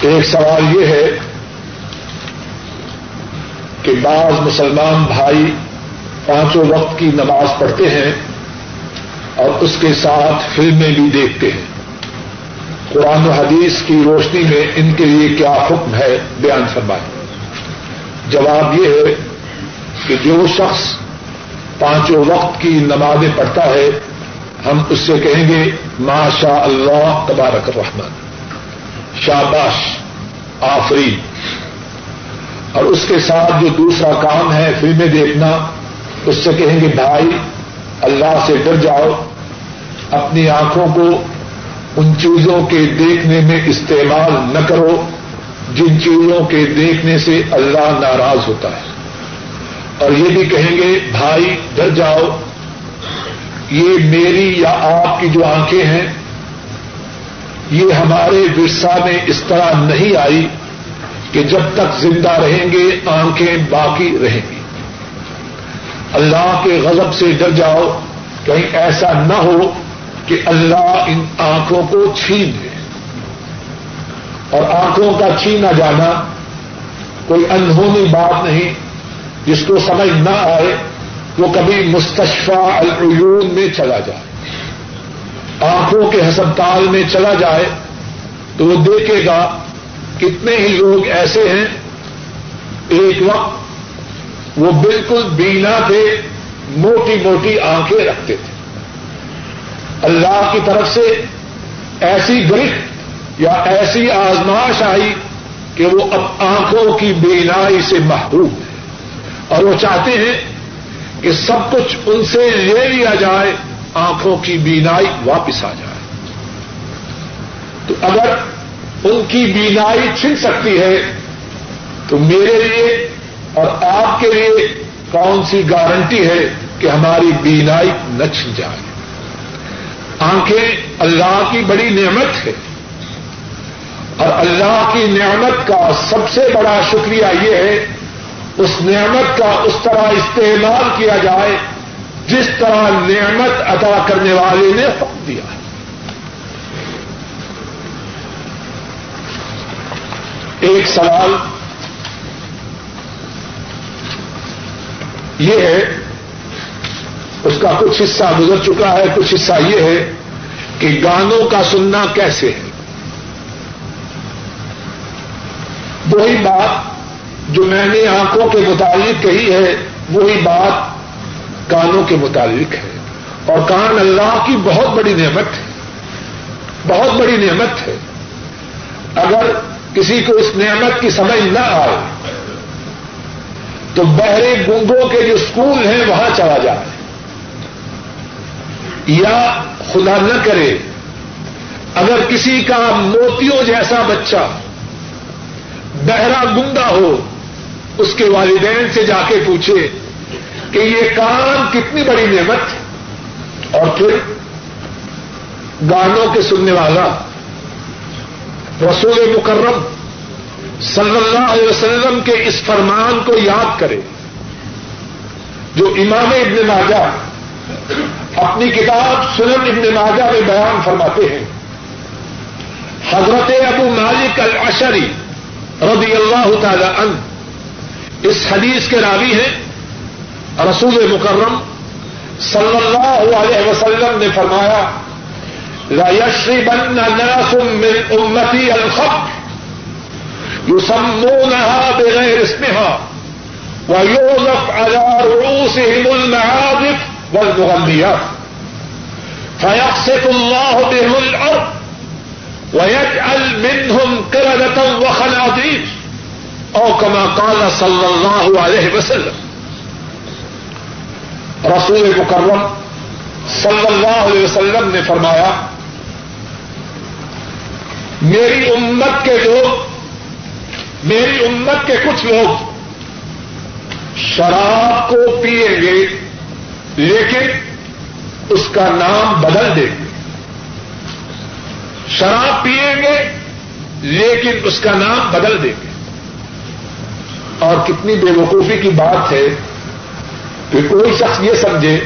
ایک سوال یہ ہے کہ بعض مسلمان بھائی پانچوں وقت کی نماز پڑھتے ہیں اور اس کے ساتھ فلمیں بھی دیکھتے ہیں۔ قرآن و حدیث کی روشنی میں ان کے لیے کیا حکم ہے بیان فرمائے۔ جواب یہ ہے کہ جو شخص پانچوں وقت کی نمازیں پڑھتا ہے، ہم اس سے کہیں گے ما شاء اللہ تبارک الرحمن۔ شاباش، آفری۔ اور اس کے ساتھ جو دوسرا کام ہے، فلمیں دیکھنا، اس سے کہیں گے، بھائی، اللہ سے ڈر جاؤ۔ اپنی آنکھوں کو ان چیزوں کے دیکھنے میں استعمال نہ کرو، جن چیزوں کے دیکھنے سے اللہ ناراض ہوتا ہے۔ اور یہ بھی کہیں گے، بھائی، ڈر جاؤ. یہ میری یا آپ کی جو آنکھیں ہیں، یہ ہمارے ورثہ میں اس طرح نہیں آئی کہ جب تک زندہ رہیں گے، آنکھیں باقی رہیں گی۔ اللہ کے غضب سے ڈر جاؤ، کہیں ایسا نہ ہو کہ اللہ ان آنکھوں کو چھین دے اور آنکھوں کا چھینا جانا کوئی انہونی بات نہیں جس کو سمجھ نہ آئے وہ کبھی مستشفہ العیون میں چلا جائے۔ آنکھوں کے ہسپتال میں چلا جائے تو وہ دیکھے گا کتنے ہی لوگ ایسے ہیں۔ ایک وقت وہ بالکل بینا تھے، موٹی موٹی آنکھیں رکھتے تھے۔ اللہ کی طرف سے ایسی گرفت یا ایسی آزماش آئی کہ وہ اب آنکھوں کی بینائی سے محروم ہے۔ اور وہ چاہتے ہیں کہ سب کچھ ان سے لے لیا جائے، آنکھوں کی بینائی واپس آ جائے۔ تو اگر ان کی بینائی چھن سکتی ہے، تو میرے لیے اور آپ کے لیے کون سی گارنٹی ہے کہ ہماری بینائی نہ چھن جائے؟ آنکھیں اللہ کی بڑی نعمت ہے۔ اور اللہ کی نعمت کا سب سے بڑا شکریہ یہ ہے اس نعمت کا اس طرح استعمال کیا جائے جس طرح نعمت ادا کرنے والے نے حکم دیا ہے۔ ایک سوال یہ ہے، اس کا کچھ حصہ گزر چکا ہے، کچھ حصہ یہ ہے کہ گانوں کا سننا کیسے ہے۔ وہی بات جو میں نے آنکھوں کے متعلق کہی ہے، وہی بات کانوں کے متعلق ہے۔ اور کان اللہ کی بہت بڑی نعمت ہے۔ بہت بڑی نعمت ہے۔ اگر کسی کو اس نعمت کی سمجھ نہ آئے، تو بہرے گنگوں کے جو اسکول ہیں، وہاں چلا جائے۔ یا خدا نہ کرے، اگر کسی کا موتیوں جیسا بچہ بہرا گنگا ہو اس کے والدین سے جا کے پوچھے کہ یہ کام کتنی بڑی نعمت اور پھر گانوں کے سننے والا، رسول مکرم صلی اللہ علیہ وسلم کے اس فرمان کو یاد کرے، جو امام ابن ماجہ اپنی کتاب سنن ابن ماجہ میں بیان فرماتے ہیں۔ حضرت ابو مالک الاشری رضی اللہ تعالی عنہ اس حدیث کے راوی ہیں رسول مکرم صلی اللہ علیہ وسلم نے فرمایا، لا يشربن ناس من امتی الخط يسمونها بغير اسمها ويوظف على رؤوسهم المعادف والمغنيات فيخسف الله بهم الارض ويجعل منهم قردة وخنادير او كما قال صلى الله عليه وسلم. رسول مکرم صلی اللہ علیہ وسلم نے فرمایا، میری امت کے لوگ، میری امت کے کچھ لوگ شراب کو پیئیں گے، لیکن اس کا نام بدل دیں گے. شراب پیئیں گے، لیکن اس کا نام بدل دیں گے. اور کتنی بے وقوفی کی بات ہے کہ کوئی شخص یہ سمجھے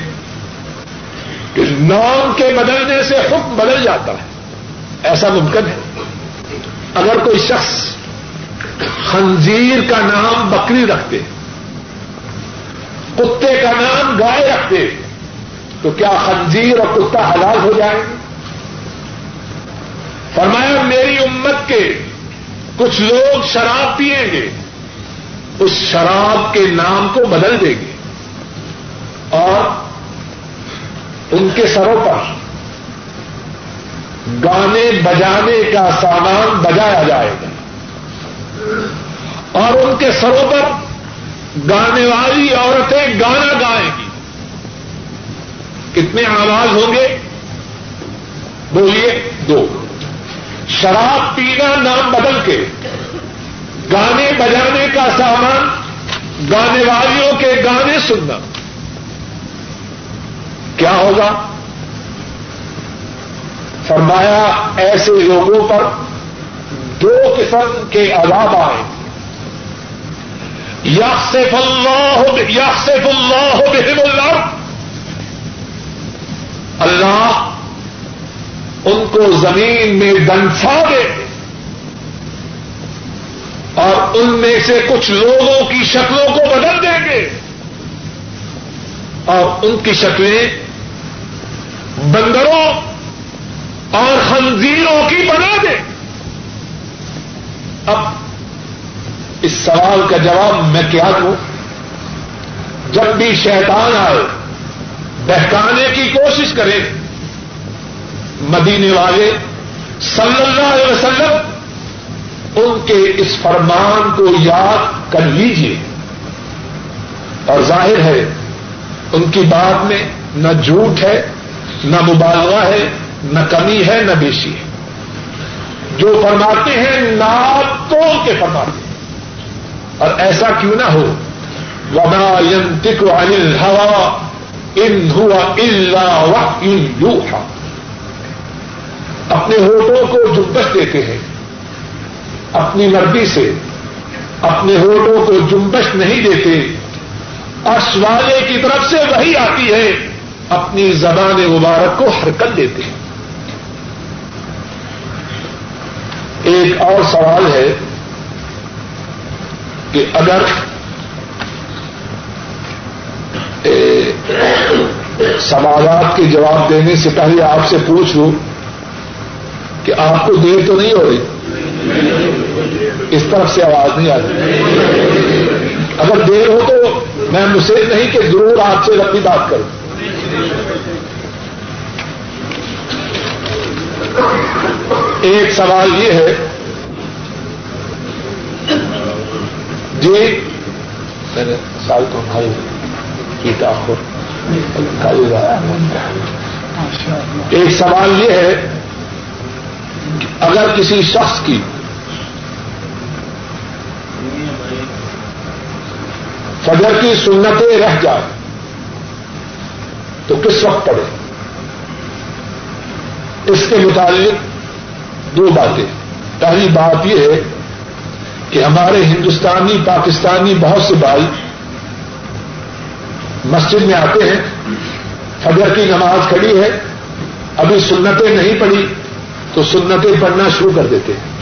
کہ نام کے بدلنے سے حکم بدل جاتا ہے۔ ایسا ممکن ہے۔ اگر کوئی شخص خنزیر کا نام بکری رکھتے، کتے کا نام گائے رکھتے، تو کیا خنزیر اور کتا حلال ہو جائیں فرمایا، میری امت کے کچھ لوگ شراب پیئیں گے۔ اس شراب کے نام کو بدل دیں گے اور ان کے سروں پر گانے بجانے کا سامان بجایا جائے گا اور ان کے سروں پر گانے والی عورتیں گانا گائیں گی کتنے آواز ہوں گے بولیے دو شراب پینا نام بدل کے گانے بجانے کا سامان، گانے والیوں کے گانے سننا۔ کیا ہوگا؟ فرمایا، ایسے لوگوں پر دو قسم کے عذاب آئے۔ یکسف اللہ یکسف اللہ بہم اللہ اللہ ان کو زمین میں دنسا دے۔ اور ان میں سے کچھ لوگوں کی شکلوں کو بدل دیں گے۔ اور ان کی شکلیں بندروں اور خنزیروں کی بنا دیں۔ اب اس سوال کا جواب میں کیا دوں؟ جب بھی شیطان آئے، بہکانے کی کوشش کرے مدینے والے صلی اللہ علیہ وسلم ان کے اس فرمان کو یاد کر لیجیے اور ظاہر ہے، ان کی بات میں نہ جھوٹ ہے، نہ مبالغہ ہے، نہ کمی ہے، نہ بیشی ہے۔ جو فرماتے ہیں ناپ توڑ کے فرماتے ہیں۔ اور ایسا کیوں نہ ہو۔ وما ينطق عن الهوى ان هو الا وحي يوحى۔ اپنے ہوٹوں کو جمبش دیتے ہیں۔ اپنی مرضی سے اپنے ہوٹوں کو جمبش نہیں دیتے والے کی طرف سے وہی آتی ہے، اپنی زبان مبارک کو حرکت دیتے ہیں۔ ایک اور سوال ہے کہ اگر سوالات کے جواب دینے سے پہلے آپ سے پوچھ لوں کہ آپ کو دیر تو نہیں ہو رہی؟ اس طرف سے آواز نہیں آتی۔ اگر دیر ہو تو میں مجھے نہیں کہ ضرور آپ سے لمبی بات کروں۔ ایک سوال یہ ہے جی سال تو بھائی ایک سوال یہ ہے اگر کسی شخص کی فجر کی سنتیں رہ جائیں، تو کس وقت پڑے اس کے متعلق دو باتیں۔ پہلی بات یہ ہے کہ ہمارے ہندوستانی، پاکستانی بہت سے بھائی مسجد میں آتے ہیں، فجر کی نماز کھڑی ہے، ابھی سنتیں نہیں پڑی تو سنتیں پڑھنا شروع کر دیتے ہیں۔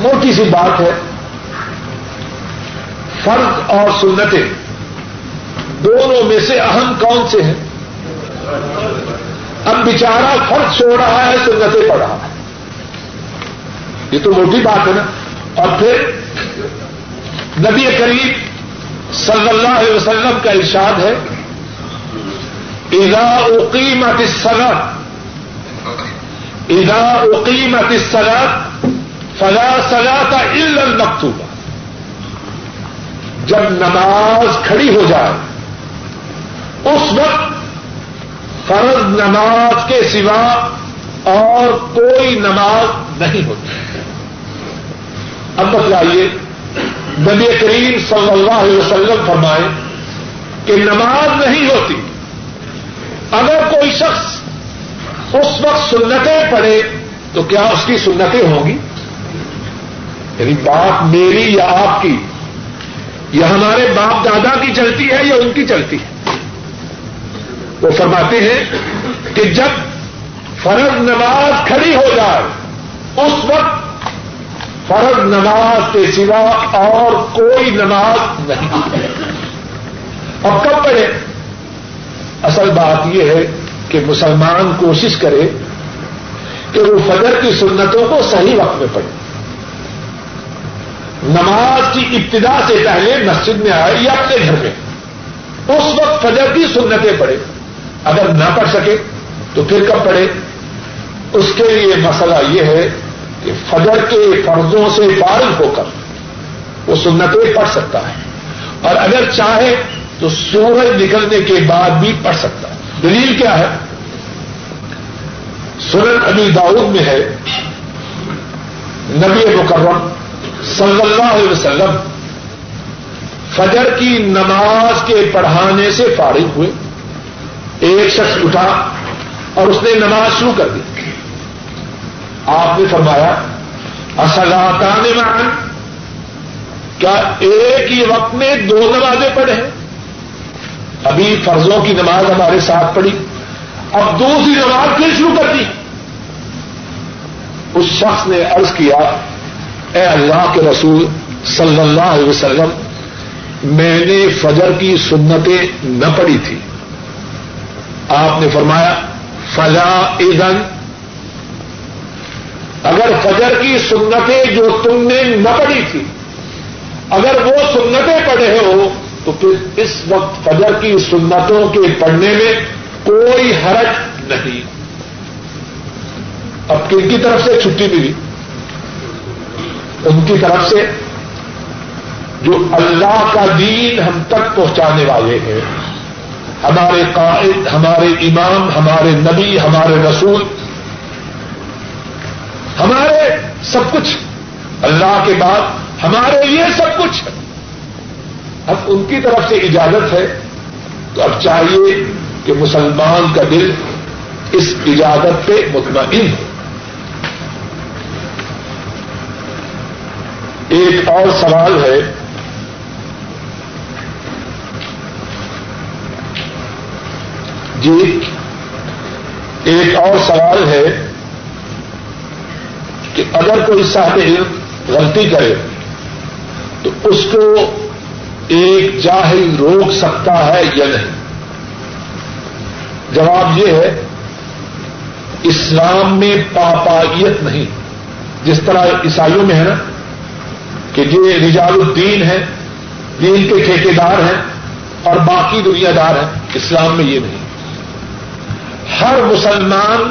موٹی سی بات ہے، فرض اور سنتیں دونوں میں سے اہم کون سے ہیں؟ اب بیچارہ فرض چھوڑ رہا ہے، سنتیں پڑھ رہا ہے۔ یہ تو موٹی بات ہے نا۔ اور پھر نبی کریم صلی اللہ علیہ وسلم کا ارشاد ہے، اذا اقیمت الصلاة اذا اقیمت الصلاة فلا صلاة الا المکتوبہ۔ جب نماز کھڑی ہو جائے، اس وقت فرض نماز کے سوا اور کوئی نماز نہیں ہوتی۔ اب بتلائیے، نبی کریم صلی اللہ علیہ وسلم فرمائے کہ نماز نہیں ہوتی۔ اگر کوئی شخص اس وقت سنتیں پڑھے تو کیا اس کی سنتیں ہوں گی یعنی بات میری یا آپ کی؟ یا ہمارے باپ دادا کی چلتی ہے یا ان کی چلتی ہے؟ وہ فرماتے ہیں کہ جب فرض نماز کھڑی ہو جائے، اس وقت فرض نماز کے سوا اور کوئی نماز نہیں۔ اب کب پڑھے اصل بات یہ ہے کہ مسلمان کوشش کرے کہ وہ فجر کی سنتوں کو صحیح وقت میں پڑھے۔ نماز کی ابتدا سے پہلے مسجد میں آئے یا اپنے گھر میں۔ اس وقت فجر کی سنتیں پڑھے۔ اگر نہ پڑھ سکے تو پھر کب پڑھے؟ اس کے لیے مسئلہ یہ ہے کہ فجر کے فرضوں سے فارغ ہو کر وہ سنتیں پڑھ سکتا ہے۔ اور اگر چاہے تو سورج نکلنے کے بعد بھی پڑھ سکتا ہے۔ دلیل کیا ہے؟ سورج علی داؤد میں ہے، نبی مکرم صلی اللہ علیہ وسلم فجر کی نماز کے پڑھانے سے فارغ ہوئے، ایک شخص اٹھا اور اس نے نماز شروع کر دی۔ آپ نے فرمایا اصلاطان مان کیا ایک ہی وقت میں دو نمازیں پڑھے ابھی فرضوں کی نماز ہمارے ساتھ پڑھی، اب دوسری نماز پھر شروع کر دی۔ اس شخص نے عرض کیا، اے اللہ کے رسول صلی اللہ علیہ وسلم، میں نے فجر کی سنتیں نہ پڑھی تھی۔ آپ نے فرمایا فضا ایزن اگر فجر کی سنتیں جو تم نے نہ پڑھی تھی، اگر وہ سنتیں پڑھے ہو تو پھر اس وقت فجر کی سنتوں کے پڑھنے میں کوئی حرج نہیں۔ اب کن کی طرف سے چھٹی ملی؟ ان کی طرف سے جو اللہ کا دین ہم تک پہنچانے والے ہیں۔ ہمارے قائد، ہمارے امام، ہمارے نبی، ہمارے رسول، ہمارے سب کچھ۔ اللہ کے بعد ہمارے لیے سب کچھ۔ ہے اب ان کی طرف سے اجازت ہے، تو اب چاہیے کہ مسلمان کا دل اس اجازت پہ مطمئن ہو۔ ایک اور سوال ہے جی ایک اور سوال ہے کہ اگر کوئی صاحب علم غلطی کرے، تو اس کو ایک جاہل روک سکتا ہے یا نہیں؟ جواب یہ ہے، اسلام میں پاپائیت نہیں۔ جس طرح عیسائیوں میں ہے نا، کہ یہ رجال الدین ہے دین کے ٹھیکیدار ہیں اور باقی دنیا دار ہیں، اسلام میں یہ نہیں۔ ہر مسلمان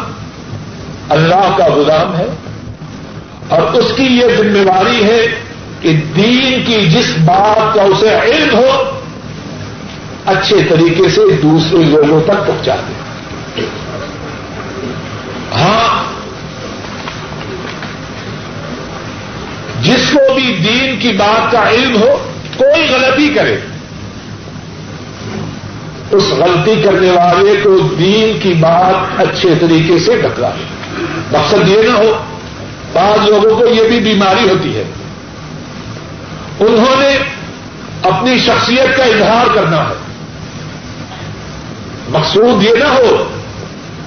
اللہ کا غلام ہے اور اس کی یہ ذمہ داری ہے کہ دین کی جس بات کا اسے علم ہو، اچھے طریقے سے دوسرے لوگوں تک پہنچا دے ہاں جس کو بھی دین کی بات کا علم ہو، کوئی غلطی کرے۔ اس غلطی کرنے والے کو دین کی بات اچھے طریقے سے ڈکلا مقصد یہ نہ ہو، بعض لوگوں کو یہ بھی بیماری ہوتی ہے۔ انہوں نے اپنی شخصیت کا اظہار کرنا ہے۔ مقصود یہ نہ ہو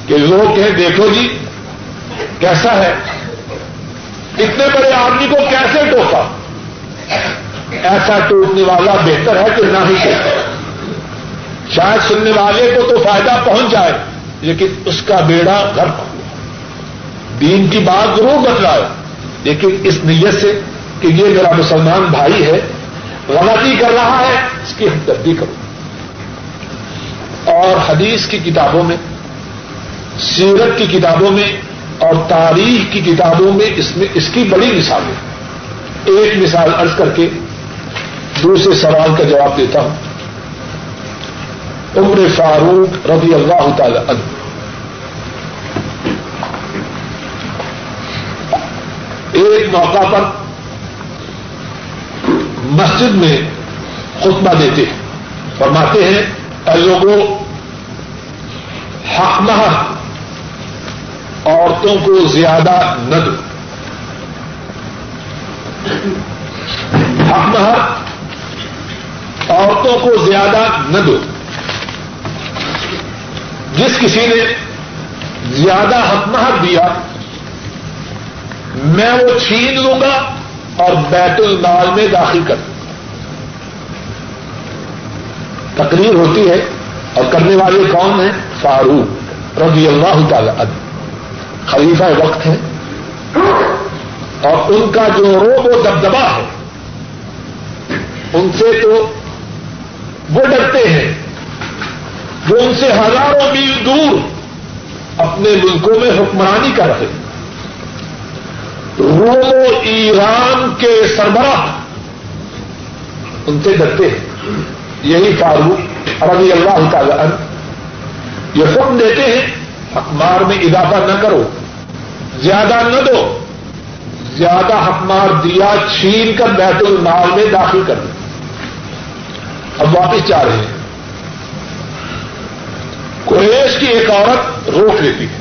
کہ لوگ کہیں دیکھو جی کیسا ہے؟ اتنے بڑے آدمی کو کیسے ٹوکا؟ ایسا ٹوکنے والا بہتر ہے کہ نہ ہی شاید سننے والے کو تو فائدہ پہنچ جائے، لیکن اس کا بیڑا گھر دین کی بات ضرور بتلائے، لیکن اس نیت سے کہ یہ میرا مسلمان بھائی ہے غلطی کر رہا ہے، اس کی ہمدردی کروں اور حدیث کی کتابوں میں، سیرت کی کتابوں میں، اور تاریخ کی کتابوں میں اس میں، اس کی بڑی مثال ہے۔ ایک مثال ارض کر کے دوسرے سوال کا جواب دیتا ہوں۔ عمر فاروق رضی اللہ تعالی عنہ۔ ایک موقع پر مسجد میں خطبہ دیتے ہیں، فرماتے ہیں، اے لوگوں حق محق عورتوں کو زیادہ نہ دو۔ حق محق عورتوں کو زیادہ نہ دو۔ جس کسی نے زیادہ حق محق دیا، میں وہ چھین لوں گا اور بیت المال میں داخل کر تقریر ہوتی ہے اور کرنے والے کون ہیں؟ فاروق رضی اللہ تعالی عنہ۔ خلیفہ وقت ہے۔ اور ان کا جو روب و دبدبا ہے، ان سے تو وہ ڈرتے ہیں۔ جو ان سے ہزاروں میل دور اپنے ملکوں میں حکمرانی کر رہے روم و ایران کے سربراہ ان سے ڈرتے ہیں۔ یہی فاروق رضی اللہ تعالی عنہ یہ حکم دیتے ہیں اخبار میں اضافہ نہ کرو، زیادہ نہ دو، زیادہ حکمار دیا چھین کر بیت المال میں داخل کر دو۔ اب واپس جا رہے ہیں۔ قریش کی ایک عورت روک لیتی ہے،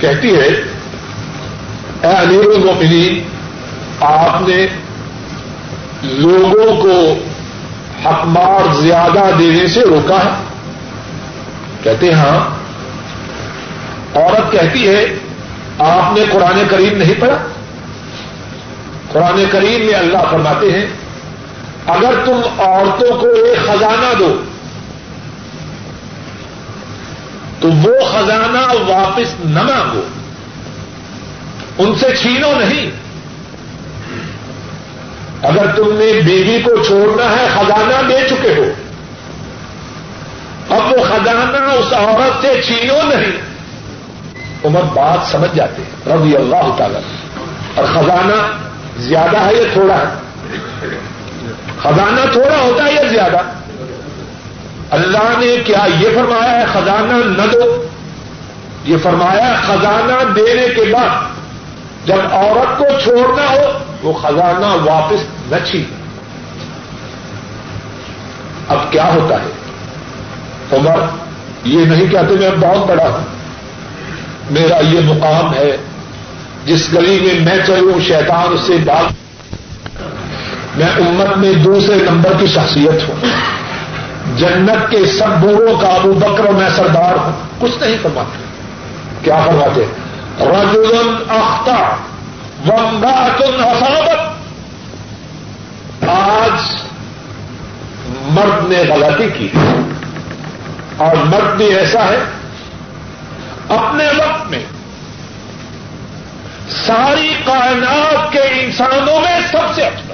کہتی ہے اے امیر المؤمنین، آپ نے لوگوں کو حکمار زیادہ دینے سے روکا ہے۔ کہتے ہیں ہاں۔ عورت کہتی ہے، آپ نے قرآن کریم نہیں پڑھا؟ قرآن کریم میں اللہ فرماتے ہیں، اگر تم عورتوں کو ایک خزانہ دو، تو وہ خزانہ واپس نہ مانگو۔ ان سے چھینو نہیں۔ اگر تم نے بیوی کو چھوڑنا ہے، خزانہ دے چکے ہو۔ اب وہ خزانہ اس عورت سے چھینو نہیں۔ عمر بات سمجھ جاتے رضی اللہ تعالی۔ اور خزانہ زیادہ ہے یا تھوڑا ہے؟ خزانہ تھوڑا ہوتا ہے یا زیادہ؟ اللہ نے کیا یہ فرمایا ہے، خزانہ نہ دو۔ یہ فرمایا خزانہ دینے کے بعد۔ جب عورت کو چھوڑنا ہو، وہ خزانہ واپس نہ اب کیا ہوتا ہے؟ عمر، یہ نہیں کہتے میں بہت بڑا ہوں۔ میرا یہ مقام ہے، جس گلی میں میں چلوں، شیطان سے بات میں امت میں دوسرے نمبر کی شخصیت ہوں۔ جنت کے سب بوروں کا ابو بکر میں سردار ہوں۔ کچھ نہیں فرماتے۔ کیا فرماتے؟ رجل اختہ ومباتن حسابت آج مرد نے غلطی کی۔ اور مرد بھی ایسا ہے۔ اپنے وقت میں ساری کائنات کے انسانوں میں سب سے افضل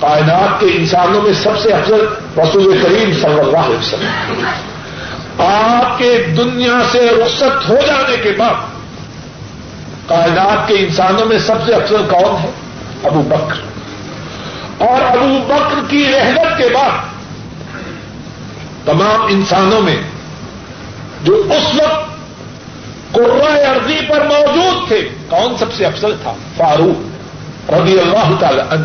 کائنات کے انسانوں میں سب سے افضل رسول کریم صلی اللہ علیہ وسلم۔ آپ کے دنیا سے رخصت ہو جانے کے بعد کائنات کے انسانوں میں سب سے افضل کون ہے؟ ابو بکر۔ اور ابو بکر کی رحمت کے بعد تمام انسانوں میں جو اس وقت قرآن عرضی پر موجود تھے، کون سب سے افضل تھا؟ فاروق رضی اللہ تعالی عنہ۔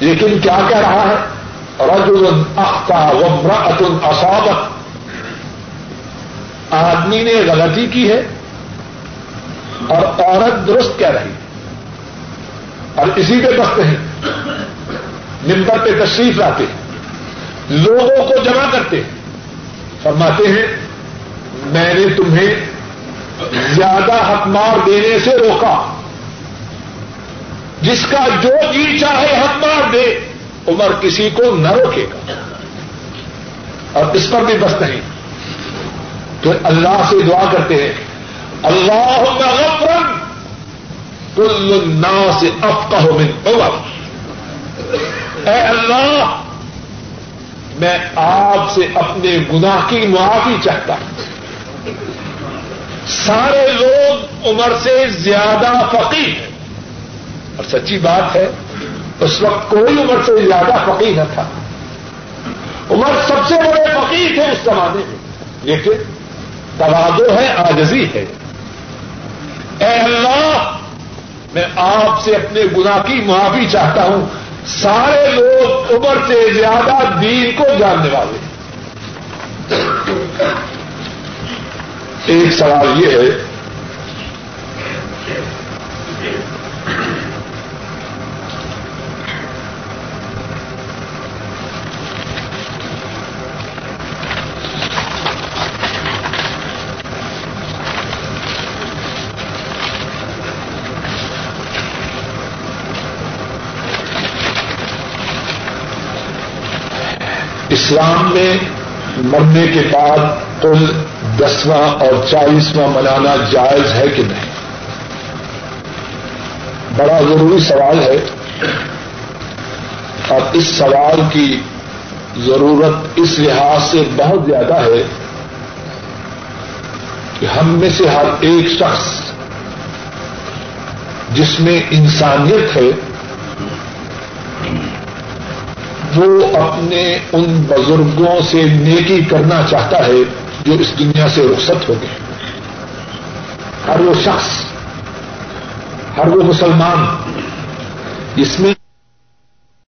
لیکن کیا کہہ رہا ہے؟ رجل اختا ومرأت اصابت آدمی نے غلطی کی ہے اور عورت درست کہہ رہی اور اسی پہ بستے ہیں ممبر پہ تشریف لاتے ہیں۔ لوگوں کو جمع کرتے ہیں۔ فرماتے ہیں، میں نے تمہیں زیادہ حق مار دینے سے روکا۔ جس کا جو جی چاہے حق مار دے۔ عمر کسی کو نہ روکے گا۔ اور اس پر بھی بس نہیں۔ تو اللہ سے دعا کرتے ہیں اللہ غفرن کل الناس افقہ من عمر۔ اے اللہ، میں آپ سے اپنے گناہ کی معافی چاہتا ہوں۔ سارے لوگ عمر سے زیادہ فقیر ہیں۔ اور سچی بات ہے اس وقت کوئی عمر سے زیادہ فقیر نہ تھا۔ عمر سب سے بڑے فقیر تھے اس زمانے میں۔ لیکن توادو ہے، آجزی ہے۔ اے اللہ، میں آپ سے اپنے گناہ کی معافی چاہتا ہوں۔ سارے لوگ عمر سے زیادہ دین کو جاننے والے ایک سوال یہ ہے اسلام میں مرنے کے بعد کل دسواں اور چالیسواں منانا جائز ہے کہ نہیں؟ بڑا ضروری سوال ہے۔ اور اس سوال کی ضرورت اس لحاظ سے بہت زیادہ ہے کہ ہم میں سے ہر ایک شخص جس میں انسانیت ہے وہ اپنے ان بزرگوں سے نیکی کرنا چاہتا ہے جو اس دنیا سے رخصت ہو گئے۔ ہر وہ شخص، ہر وہ مسلمان اس میں